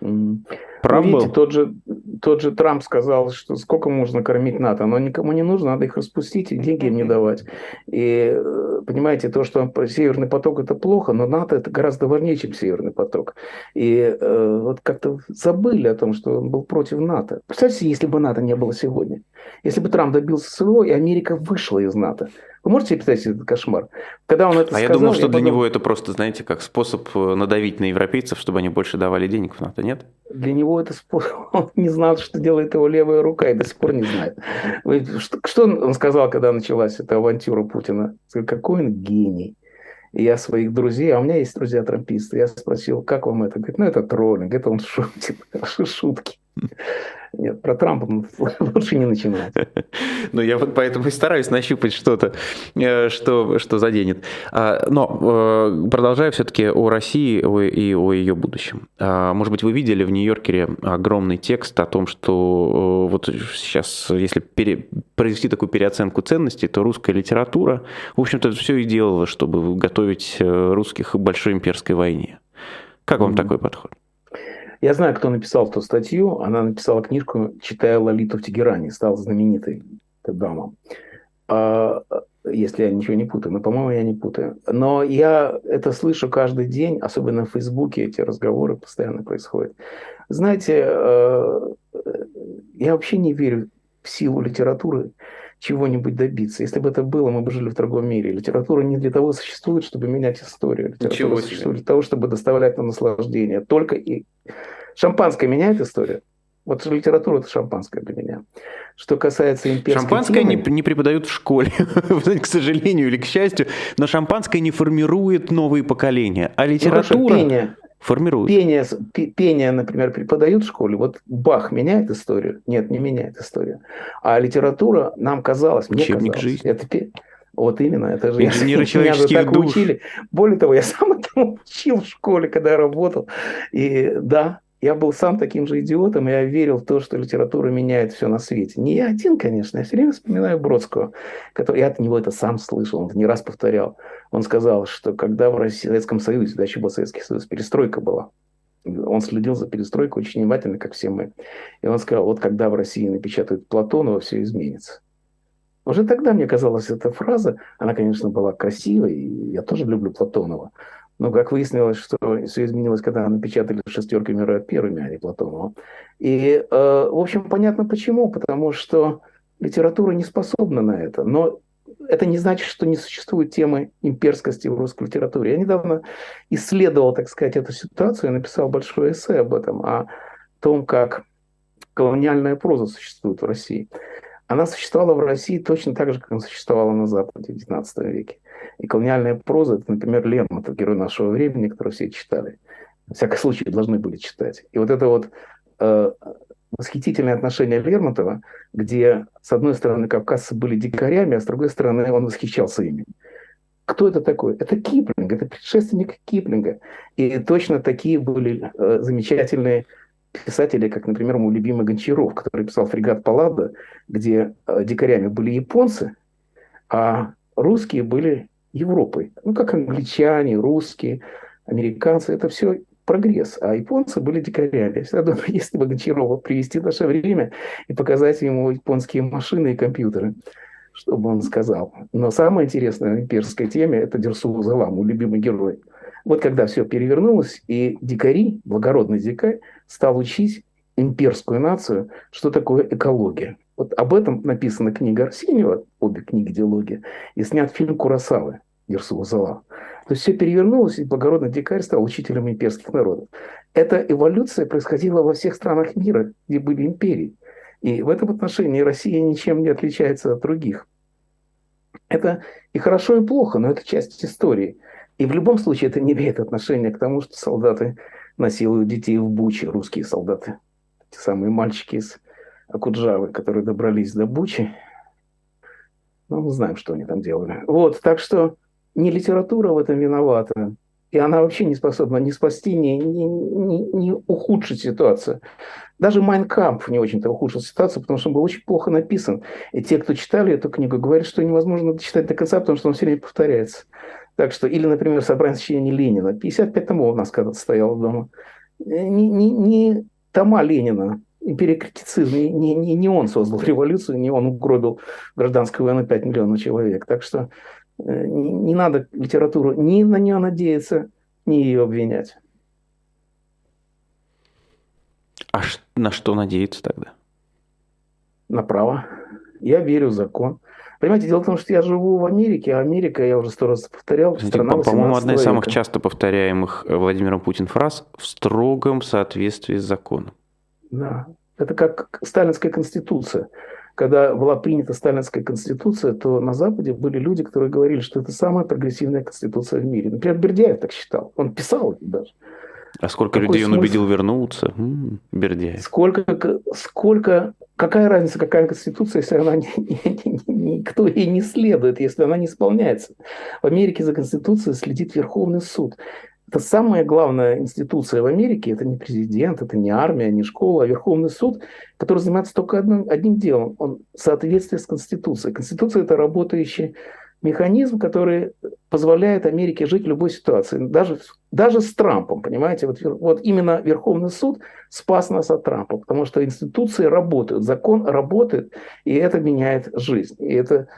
Угу. Прав Видите, был? Тот же, тот же Трамп сказал, что сколько можно кормить НАТО, но никому не нужно, надо их распустить и деньги им не давать. И э, понимаете, то, что Северный поток это плохо, но НАТО это гораздо важнее, чем Северный поток. И э, вот как-то забыли о том, что он был против НАТО. Представьте, если бы НАТО не было сегодня, если бы Трамп добился своего, и Америка вышла из НАТО. Вы можете представить этот кошмар? Когда он это а сказал, я думал, что я для подумал... него это просто, знаете, как способ э, надавить на европейцев, чтобы они больше давали денег в НАТО, нет? Для него это способ. Он не знал, что делает его левая рука, и до сих пор не знает. Что, он сказал, когда началась эта авантюра Путина? Какой он гений. Я своих друзей, а у меня есть друзья трамписты, я спросил, как вам это? Говорит, ну это троллинг, это он шутит, шутки. Нет, про Трампа лучше не начинать. Ну, я вот поэтому и стараюсь нащупать что-то, э, что, что заденет. А, но э, продолжая все-таки о России и о ее будущем. А, может быть, вы видели в Нью-Йоркере огромный текст о том, что э, вот сейчас, если пере, провести такую переоценку ценностей, то русская литература, в общем-то, все и делала, чтобы готовить русских к большой имперской войне. Как вам mm-hmm. такой подход? Я знаю, кто написал эту статью. Она написала книжку «Читая Лолиту в Тегеране», стала знаменитой эта дама. Если я ничего не путаю, но, по-моему, я не путаю. Но я это слышу каждый день, особенно в Фейсбуке эти разговоры постоянно происходят. Знаете, э, я вообще не верю в силу литературы чего-нибудь добиться. Если бы это было, мы бы жили в другом мире. Литература не для того существует, чтобы менять историю. Литература Ничего существует для того, чтобы доставлять нам наслаждение. Только и... Шампанское меняет историю? Вот литература – это шампанское для меня. Что касается имперской Шампанское темы, не, не преподают в школе, к сожалению или к счастью, но шампанское не формирует новые поколения. А литература... Ну, пение, формируют. Пение, пение, например, преподают в школе. Вот Бах меняет историю? Нет, не меняет историю. А литература нам казалось, мне Учебник казалось, жизни. это вот именно, это же Инженеры я, меня так душ. учили. Более того, я сам этому учил в школе, когда я работал. И да, я был сам таким же идиотом, я верил в то, что литература меняет все на свете. Не я один, конечно, я все время вспоминаю Бродского, который, я от него это сам слышал, он это не раз повторял. Он сказал, что когда в Советском Союзе, да, еще был Советский Союз, перестройка была, он следил за перестройкой очень внимательно, как все мы. И он сказал, вот когда в России напечатают Платонова, все изменится. Уже тогда мне казалось, эта фраза, она, конечно, была красивой, я тоже люблю Платонова. Но, как выяснилось, что все изменилось, когда напечатали «Шестерки мира первыми», а не Платонова. И, э, в общем, понятно почему. Потому что литература не способна на это. Но это не значит, что не существует темы имперскости в русской литературе. Я недавно исследовал, так сказать, эту ситуацию и написал большое эссе об этом, о том, как колониальная проза существует в России. Она существовала в России точно так же, как она существовала на Западе в XIX веке. И колониальная проза, это, например, Лермонтов, герой нашего времени, который все читали. В всяком случае, должны были читать. И вот это вот э, восхитительное отношение Лермонтова, где, с одной стороны, кавказцы были дикарями, а с другой стороны, он восхищался ими. Кто это такой? Это Киплинг, это предшественник Киплинга. И точно такие были э, замечательные писатели, как, например, мой любимый Гончаров, который писал «Фрегат Паллада», где э, дикарями были японцы, а русские были Европой. Ну, как англичане, русские, американцы, это все прогресс. А японцы были дикарями. Я всегда думаю, если бы Гончарова привести в наше время и показать ему японские машины и компьютеры, что бы он сказал. Но самое интересное в имперской теме – это Дерсу Залам, мой любимый герой. Вот когда все перевернулось, и дикари, благородный дикарь, стал учить имперскую нацию, что такое экология. Вот об этом написана книга Арсеньева, обе книги «Диалогия», и снят фильм Курасавы Ерсула Зала. То есть все перевернулось, и благородный дикарь стал учителем имперских народов. Эта эволюция происходила во всех странах мира, где были империи. И в этом отношении Россия ничем не отличается от других. Это и хорошо, и плохо, но это часть истории. И в любом случае это не имеет отношения к тому, что солдаты насилуют детей в Буче, русские солдаты. Те самые мальчики из Акуджавы, которые добрались до Бучи. Ну, мы знаем, что они там делали. Вот, так что не литература в этом виновата. И она вообще не способна ни спасти, ни, ни, ни, ни ухудшить ситуацию. Даже Майнкамп не очень-то ухудшил ситуацию, потому что он был очень плохо написан. И те, кто читали эту книгу, говорят, что невозможно читать до конца, потому что он все время повторяется. Так что, или, например, собрание сочинений Ленина. 55 томов у нас когда-то стояло дома. Не, не, не тома Ленина, империокритицизм, не, не, не он создал революцию, не он угробил гражданскую войну 5 миллионов человек. Так что э, не, не надо литературу ни на нее надеяться, ни ее обвинять. А на что надеяться тогда? На право. Я верю в закон. Понимаете, дело в том, что я живу в Америке, а Америка, я уже сто раз повторял, страна По-моему, одна из самых часто повторяемых э, Владимиром Путин фраз в строгом соответствии с законом. Да, это как сталинская конституция. Когда была принята сталинская конституция, то на Западе были люди, которые говорили, что это самая прогрессивная конституция в мире. Например, Бердяев так считал. Он писал это даже. А сколько Какой людей смысл? он убедил вернуться? М-м, Бердяев. Сколько, сколько, какая разница, какая конституция, если она не, не, не, никто ей не следует, если она не исполняется. В Америке за конституцией следит Верховный суд. Это самая главная институция в Америке. Это не президент, это не армия, не школа, а Верховный суд, который занимается только одним, одним делом. Он в соответствии с Конституцией. Конституция – это работающий механизм, который позволяет Америке жить в любой ситуации, даже, даже с Трампом, понимаете? Вот, вот именно Верховный суд спас нас от Трампа, потому что институции работают, закон работает, и это меняет жизнь. И это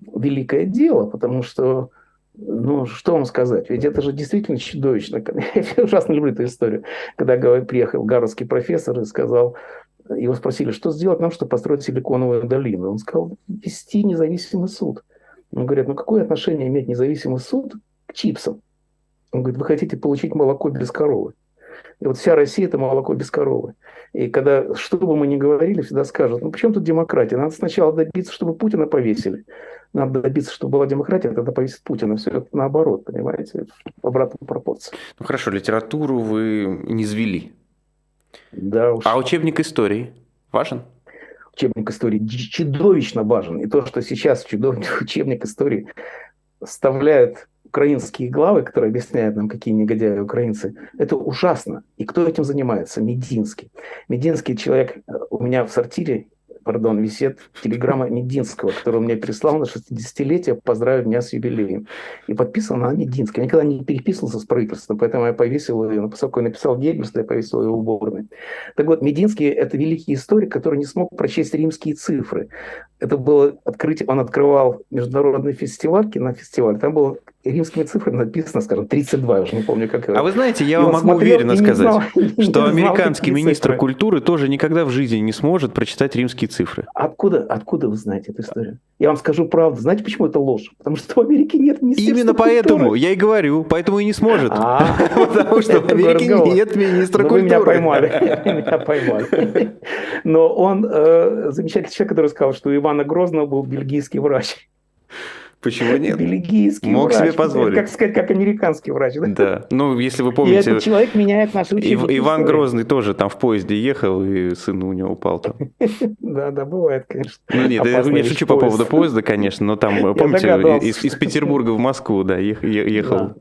великое дело, потому что ну, что вам сказать? Ведь это же действительно чудовищно. Я ужасно люблю эту историю. Когда приехал гарвардский профессор и сказал, его спросили, что сделать нам, чтобы построить силиконовую долину. Он сказал, вести независимый суд. Он говорит, ну какое отношение имеет независимый суд к чипсам? Он говорит, вы хотите получить молоко без коровы. И вот вся Россия – это молоко без коровы. И когда, что бы мы ни говорили, всегда скажут, ну почему тут демократия? Надо сначала добиться, чтобы Путина повесили. Надо добиться, чтобы была демократия, тогда повесит Путина. Все это наоборот, понимаете, в обратной пропорции. Ну хорошо, литературу вы не звели. Да уж. А учебник истории важен? Учебник истории чудовищно важен. И то, что сейчас учебник истории вставляют украинские главы, которые объясняют нам, какие негодяи украинцы, это ужасно. И кто этим занимается? Мединский. Мединский человек э, у меня в сортире пардон, висит телеграмма Мединского, которую мне прислал на 60-летие, поздравив меня с юбилеем. И подписан на Мединский. Я никогда не переписывался с правительством, поэтому я повесил ее, поскольку я написал Геббельс, я повесил ее в уборной. Так вот, Мединский – это великий историк, который не смог прочесть римские цифры. Это было открытие, он открывал международный фестиваль, кинофестиваль, там было римскими цифрами написано, скажем, 32, я уже не помню, как А вы знаете, я вам могу уверенно сказать, знал, что американский министр цифры. культуры тоже никогда в жизни не сможет прочитать римские цифры. Откуда, откуда вы знаете эту историю? Я вам скажу правду. Знаете, почему это ложь? Потому что в Америке нет министра Именно поэтому, я и говорю, поэтому и не сможет. А, Потому что в Америке нет министра культуры. Вы меня поймали, меня поймали. Но он э, замечательный человек, который сказал, что у Ивана Грозного был бельгийский врач. Почему нет? Бельгийский Мог врач. себе позволить. Как сказать, как американский врач. Да? да. Ну, если вы помните... И этот человек меняет наши учебники. Иван истории. Грозный тоже там в поезде ехал, и сын у него упал там. Да, да, бывает, конечно. Ну нет, я не шучу по поводу поезда, конечно, но там, помните, из Петербурга в Москву, да, ехал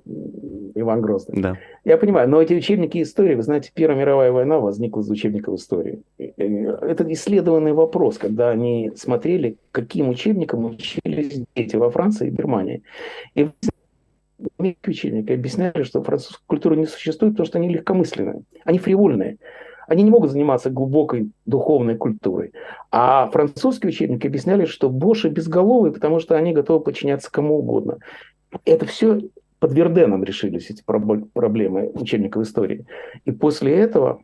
Иван Грозный. Да. Я понимаю, но эти учебники истории, вы знаете, Первая мировая война возникла из учебников истории. Это исследованный вопрос, когда они смотрели, каким учебникам учились дети во Франции и Германии. И учебники объясняли, что французская культура не существует, потому что они легкомысленные, они фривольные. Они не могут заниматься глубокой духовной культурой. А французские учебники объясняли, что Боши безголовые, потому что они готовы подчиняться кому угодно. Это все под Верденом решились эти проблемы учебников истории. И после этого,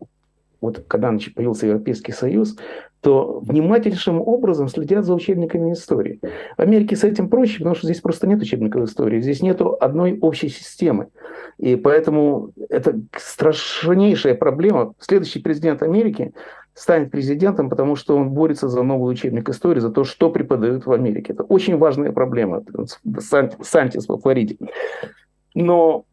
вот когда появился Европейский Союз, то внимательнейшим образом следят за учебниками истории. В Америке с этим проще, потому что здесь просто нет учебников истории, здесь нет одной общей системы. И поэтому это страшнейшая проблема. Следующий президент Америки станет президентом, потому что он борется за новый учебник истории, за то, что преподают в Америке. Это очень важная проблема. Сантис во Флориде. Но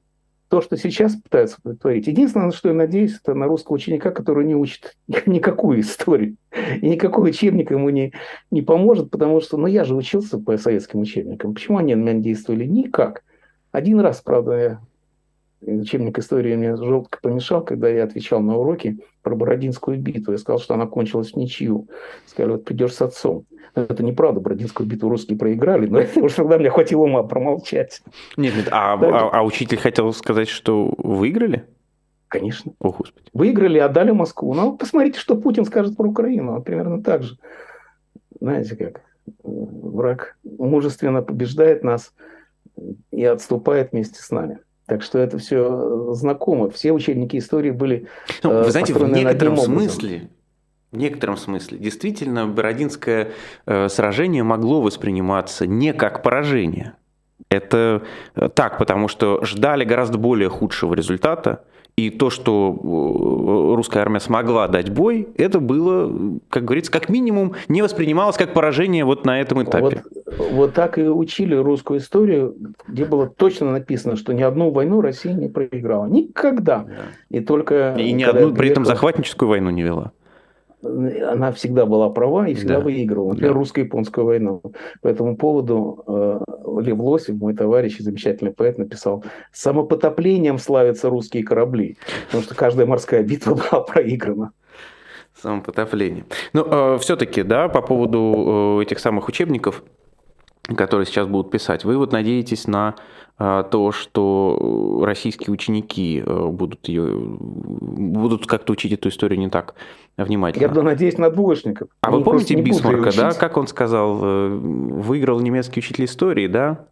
то, что сейчас пытаются творить, единственное, на что я надеюсь, это на русского ученика, который не учит никакую историю. И никакой учебник ему не, не поможет, потому что, ну, я же учился по советским учебникам. Почему они на меня действовали? Никак. Один раз, правда, я учебник истории мне жестко помешал, когда я отвечал на уроки про Бородинскую битву. Я сказал, что она кончилась в ничью. Сказали, вот придешь с отцом. Это неправда, Бородинскую битву русские проиграли, но это уже тогда мне хватило ума промолчать. Нет, нет а, а, а учитель хотел сказать, что выиграли? Конечно. О, Господи. Выиграли, отдали Москву. Ну, посмотрите, что Путин скажет про Украину. Он примерно так же. Знаете как? Враг мужественно побеждает нас и отступает вместе с нами. Так что это все знакомо. Все учебники истории были ну, Вы знаете, в некотором смысле, в некотором смысле, действительно, Бородинское э, сражение могло восприниматься не как поражение. Это э, так, потому что ждали гораздо более худшего результата, и то, что э, русская армия смогла дать бой, это было, как говорится, как минимум не воспринималось как поражение вот на этом этапе. Вот, вот так и учили русскую историю, где было точно написано, что ни одну войну Россия не проиграла. Никогда. Да. И только... И ни одну при этом захватническую войну не вела она всегда была права и всегда да. выигрывала. Например, да. русско-японскую войну. По этому поводу э, Лев Лосев, мой товарищ, замечательный поэт, написал «Самопотоплением славятся русские корабли», потому что каждая морская битва была проиграна. Самопотопление. Ну, э, все-таки, да, по поводу э, этих самых учебников, которые сейчас будут писать, вы вот надеетесь на э, то, что российские ученики э, будут ее будут как-то учить эту историю не так внимательно. Я надеюсь на двоечников. А Они вы помните Бисмарка, да, как он сказал, э, выиграл немецкий учитель истории, да?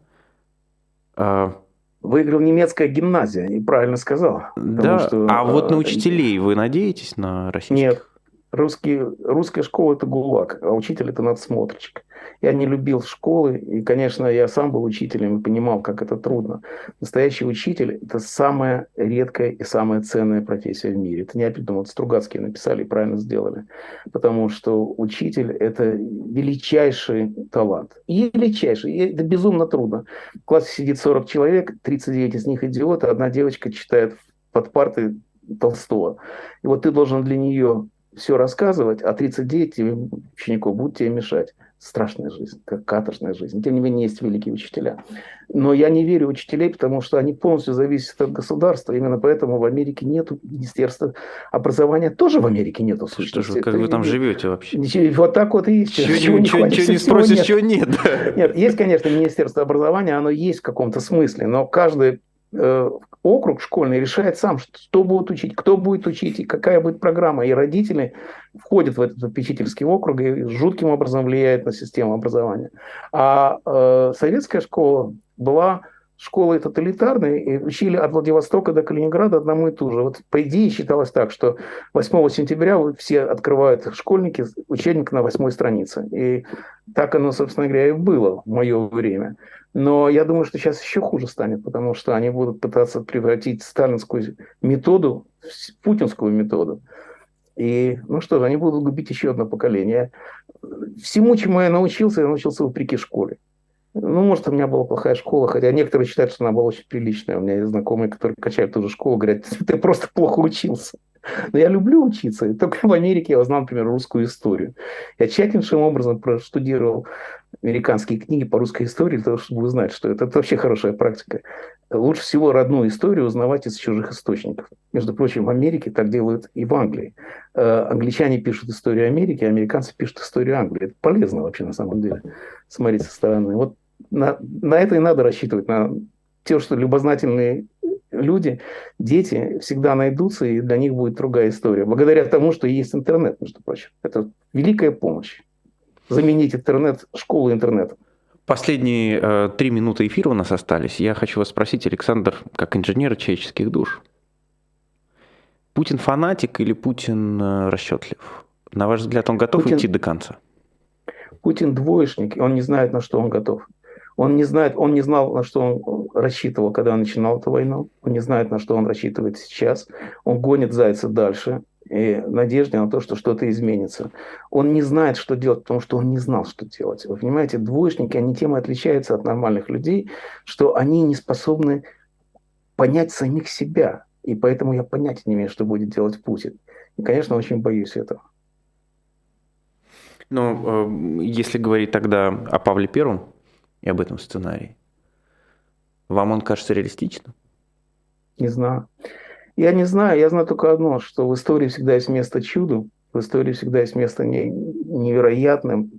А, выиграл немецкая гимназия, и правильно сказал. Да, что, а вот на учителей вы надеетесь на российских? Нет, русский, русская школа – это ГУЛАГ, а учитель – это надсмотрщик. Я не любил школы, и, конечно, я сам был учителем и понимал, как это трудно. Настоящий учитель – это самая редкая и самая ценная профессия в мире. Это не я придумал, Стругацкие написали правильно сделали. Потому что учитель – это величайший талант. И величайший. И это безумно трудно. В классе сидит 40 человек, 39 из них идиоты, одна девочка читает под партой Толстого. И вот ты должен для нее все рассказывать, а 39 учеников будут тебе мешать. Страшная жизнь, как каторжная жизнь. Тем не менее, есть великие учителя. Но я не верю в учителей, потому что они полностью зависят от государства. Именно поэтому в Америке нет министерства образования. Тоже в Америке нету Что же, как вы там живете вообще? Вот так вот и. Чего, чего, ничего, ничего не спросишь, чего нет. Нет, есть, конечно, министерство образования, оно есть в каком-то смысле, но каждый Э, округ школьный решает сам, что будет учить, кто будет учить и какая будет программа. И родители входят в этот попечительский округ и жутким образом влияют на систему образования. А э, советская школа была школой тоталитарной, и учили от Владивостока до Калининграда одному и ту же. Вот по идее считалось так, что 8 сентября все открывают школьники учебник на восьмой странице. И так оно, собственно говоря, и было в мое время. Но я думаю, что сейчас еще хуже станет, потому что они будут пытаться превратить сталинскую методу в путинскую методу. И, ну что же, они будут губить еще одно поколение. Всему, чему я научился, я научился вопреки школе. Ну, может, у меня была плохая школа, хотя некоторые считают, что она была очень приличная. У меня есть знакомые, которые качают ту же школу, говорят, ты просто плохо учился. Но я люблю учиться. И только в Америке я узнал, например, русскую историю. Я тщательнейшим образом проштудировал американские книги по русской истории, для того, чтобы узнать, что это, это вообще хорошая практика. Лучше всего родную историю узнавать из чужих источников. Между прочим, в Америке так делают и в Англии. Э, англичане пишут историю Америки, а американцы пишут историю Англии. Это полезно вообще на самом деле смотреть со стороны. Вот на, на это и надо рассчитывать, на те, что любознательные люди, дети всегда найдутся, и для них будет другая история. Благодаря тому, что есть интернет, между прочим. Это великая помощь. Заменить интернет, школу интернетом. Последние э, три минуты эфира у нас остались. Я хочу вас спросить, Александр, как инженер человеческих душ. Путин фанатик или Путин э, расчетлив? На ваш взгляд, он готов Путин, идти до конца? Путин двоечник, и он не знает, на что он готов. Он не знает, он не знал, на что он рассчитывал, когда он начинал эту войну. Он не знает, на что он рассчитывает сейчас. Он гонит зайца дальше и надежде на то, что что-то изменится. Он не знает, что делать, потому что он не знал, что делать. Вы понимаете, двоечники, они тем и отличаются от нормальных людей, что они не способны понять самих себя. И поэтому я понятия не имею, что будет делать Путин. И, конечно, очень боюсь этого. Но э, если говорить тогда о Павле Первом, и об этом сценарии. Вам он кажется реалистичным? Не знаю. Я не знаю, я знаю только одно, что в истории всегда есть место чуду, в истории всегда есть место не, невероятным,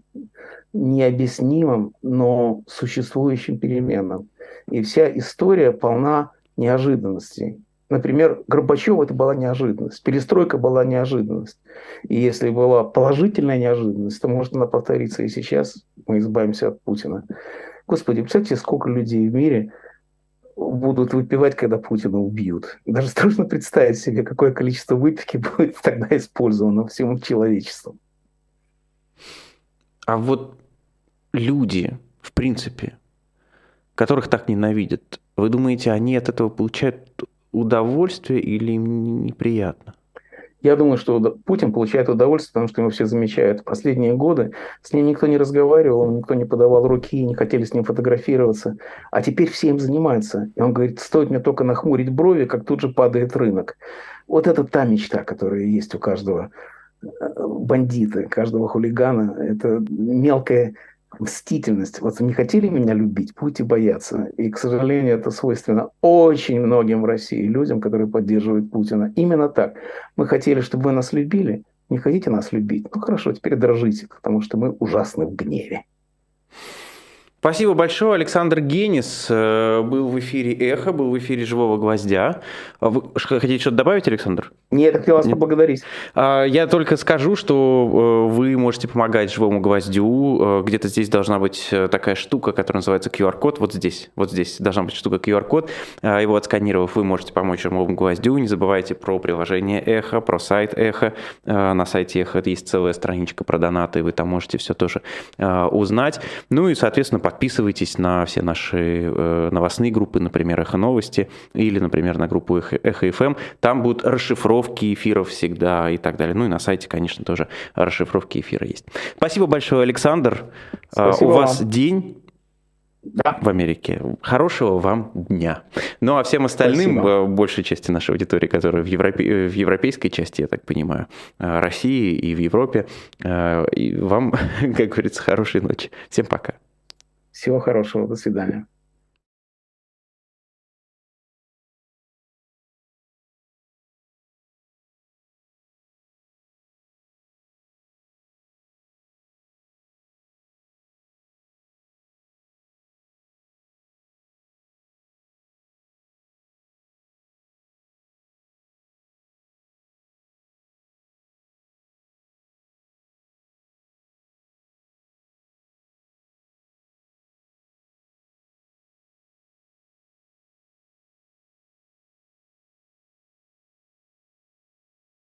необъяснимым, но существующим переменам. И вся история полна неожиданностей. Например, Горбачев это была неожиданность, перестройка была неожиданность. И если была положительная неожиданность, то может она повториться и сейчас. Мы избавимся от Путина. Господи, представьте, сколько людей в мире будут выпивать, когда Путина убьют. Даже страшно представить себе, какое количество выпивки будет тогда использовано всем человечеством. А вот люди, в принципе, которых так ненавидят, вы думаете, они от этого получают удовольствие или им неприятно? Я думаю, что Путин получает удовольствие, потому что ему все замечают. Последние годы с ним никто не разговаривал, никто не подавал руки, не хотели с ним фотографироваться. А теперь все им занимаются. И он говорит, стоит мне только нахмурить брови, как тут же падает рынок. Вот это та мечта, которая есть у каждого э, бандита, каждого хулигана. Это мелкая мстительность. Вот не хотели меня любить, будете бояться. И, к сожалению, это свойственно очень многим в России людям, которые поддерживают Путина. Именно так. Мы хотели, чтобы вы нас любили. Не хотите нас любить? Ну хорошо, теперь дрожите, потому что мы ужасны в гневе. Спасибо большое. Александр Генис э, был в эфире «Эхо», был в эфире «Живого гвоздя». А вы хотите что-то добавить, Александр? Нет, я хотел вас поблагодарить. А, я только скажу, что э, вы можете помогать «Живому гвоздю». Э, где-то здесь должна быть такая штука, которая называется QR-код. Вот здесь. Вот здесь должна быть штука QR-код. А, его отсканировав, вы можете помочь «Живому гвоздю». Не забывайте про приложение «Эхо», про сайт «Эхо». На сайте «Эхо» есть целая страничка про донаты, вы там можете все тоже узнать. Ну и, соответственно, подписывайтесь на все наши э, новостные группы, например, «Эхо новости» или, например, на группу «Эхо, Эхо FM». Там будут расшифровки эфиров всегда и так далее. Ну и на сайте, конечно, тоже расшифровки эфира есть. Спасибо большое, Александр. Спасибо У вас вам. день да. в Америке. Хорошего вам дня. Ну а всем остальным, Спасибо. Э, большей части нашей аудитории, которая в, Европе, в европейской части, я так понимаю, э, России и в Европе, и вам, как говорится, хорошей ночи. Всем пока. Всего хорошего. До свидания.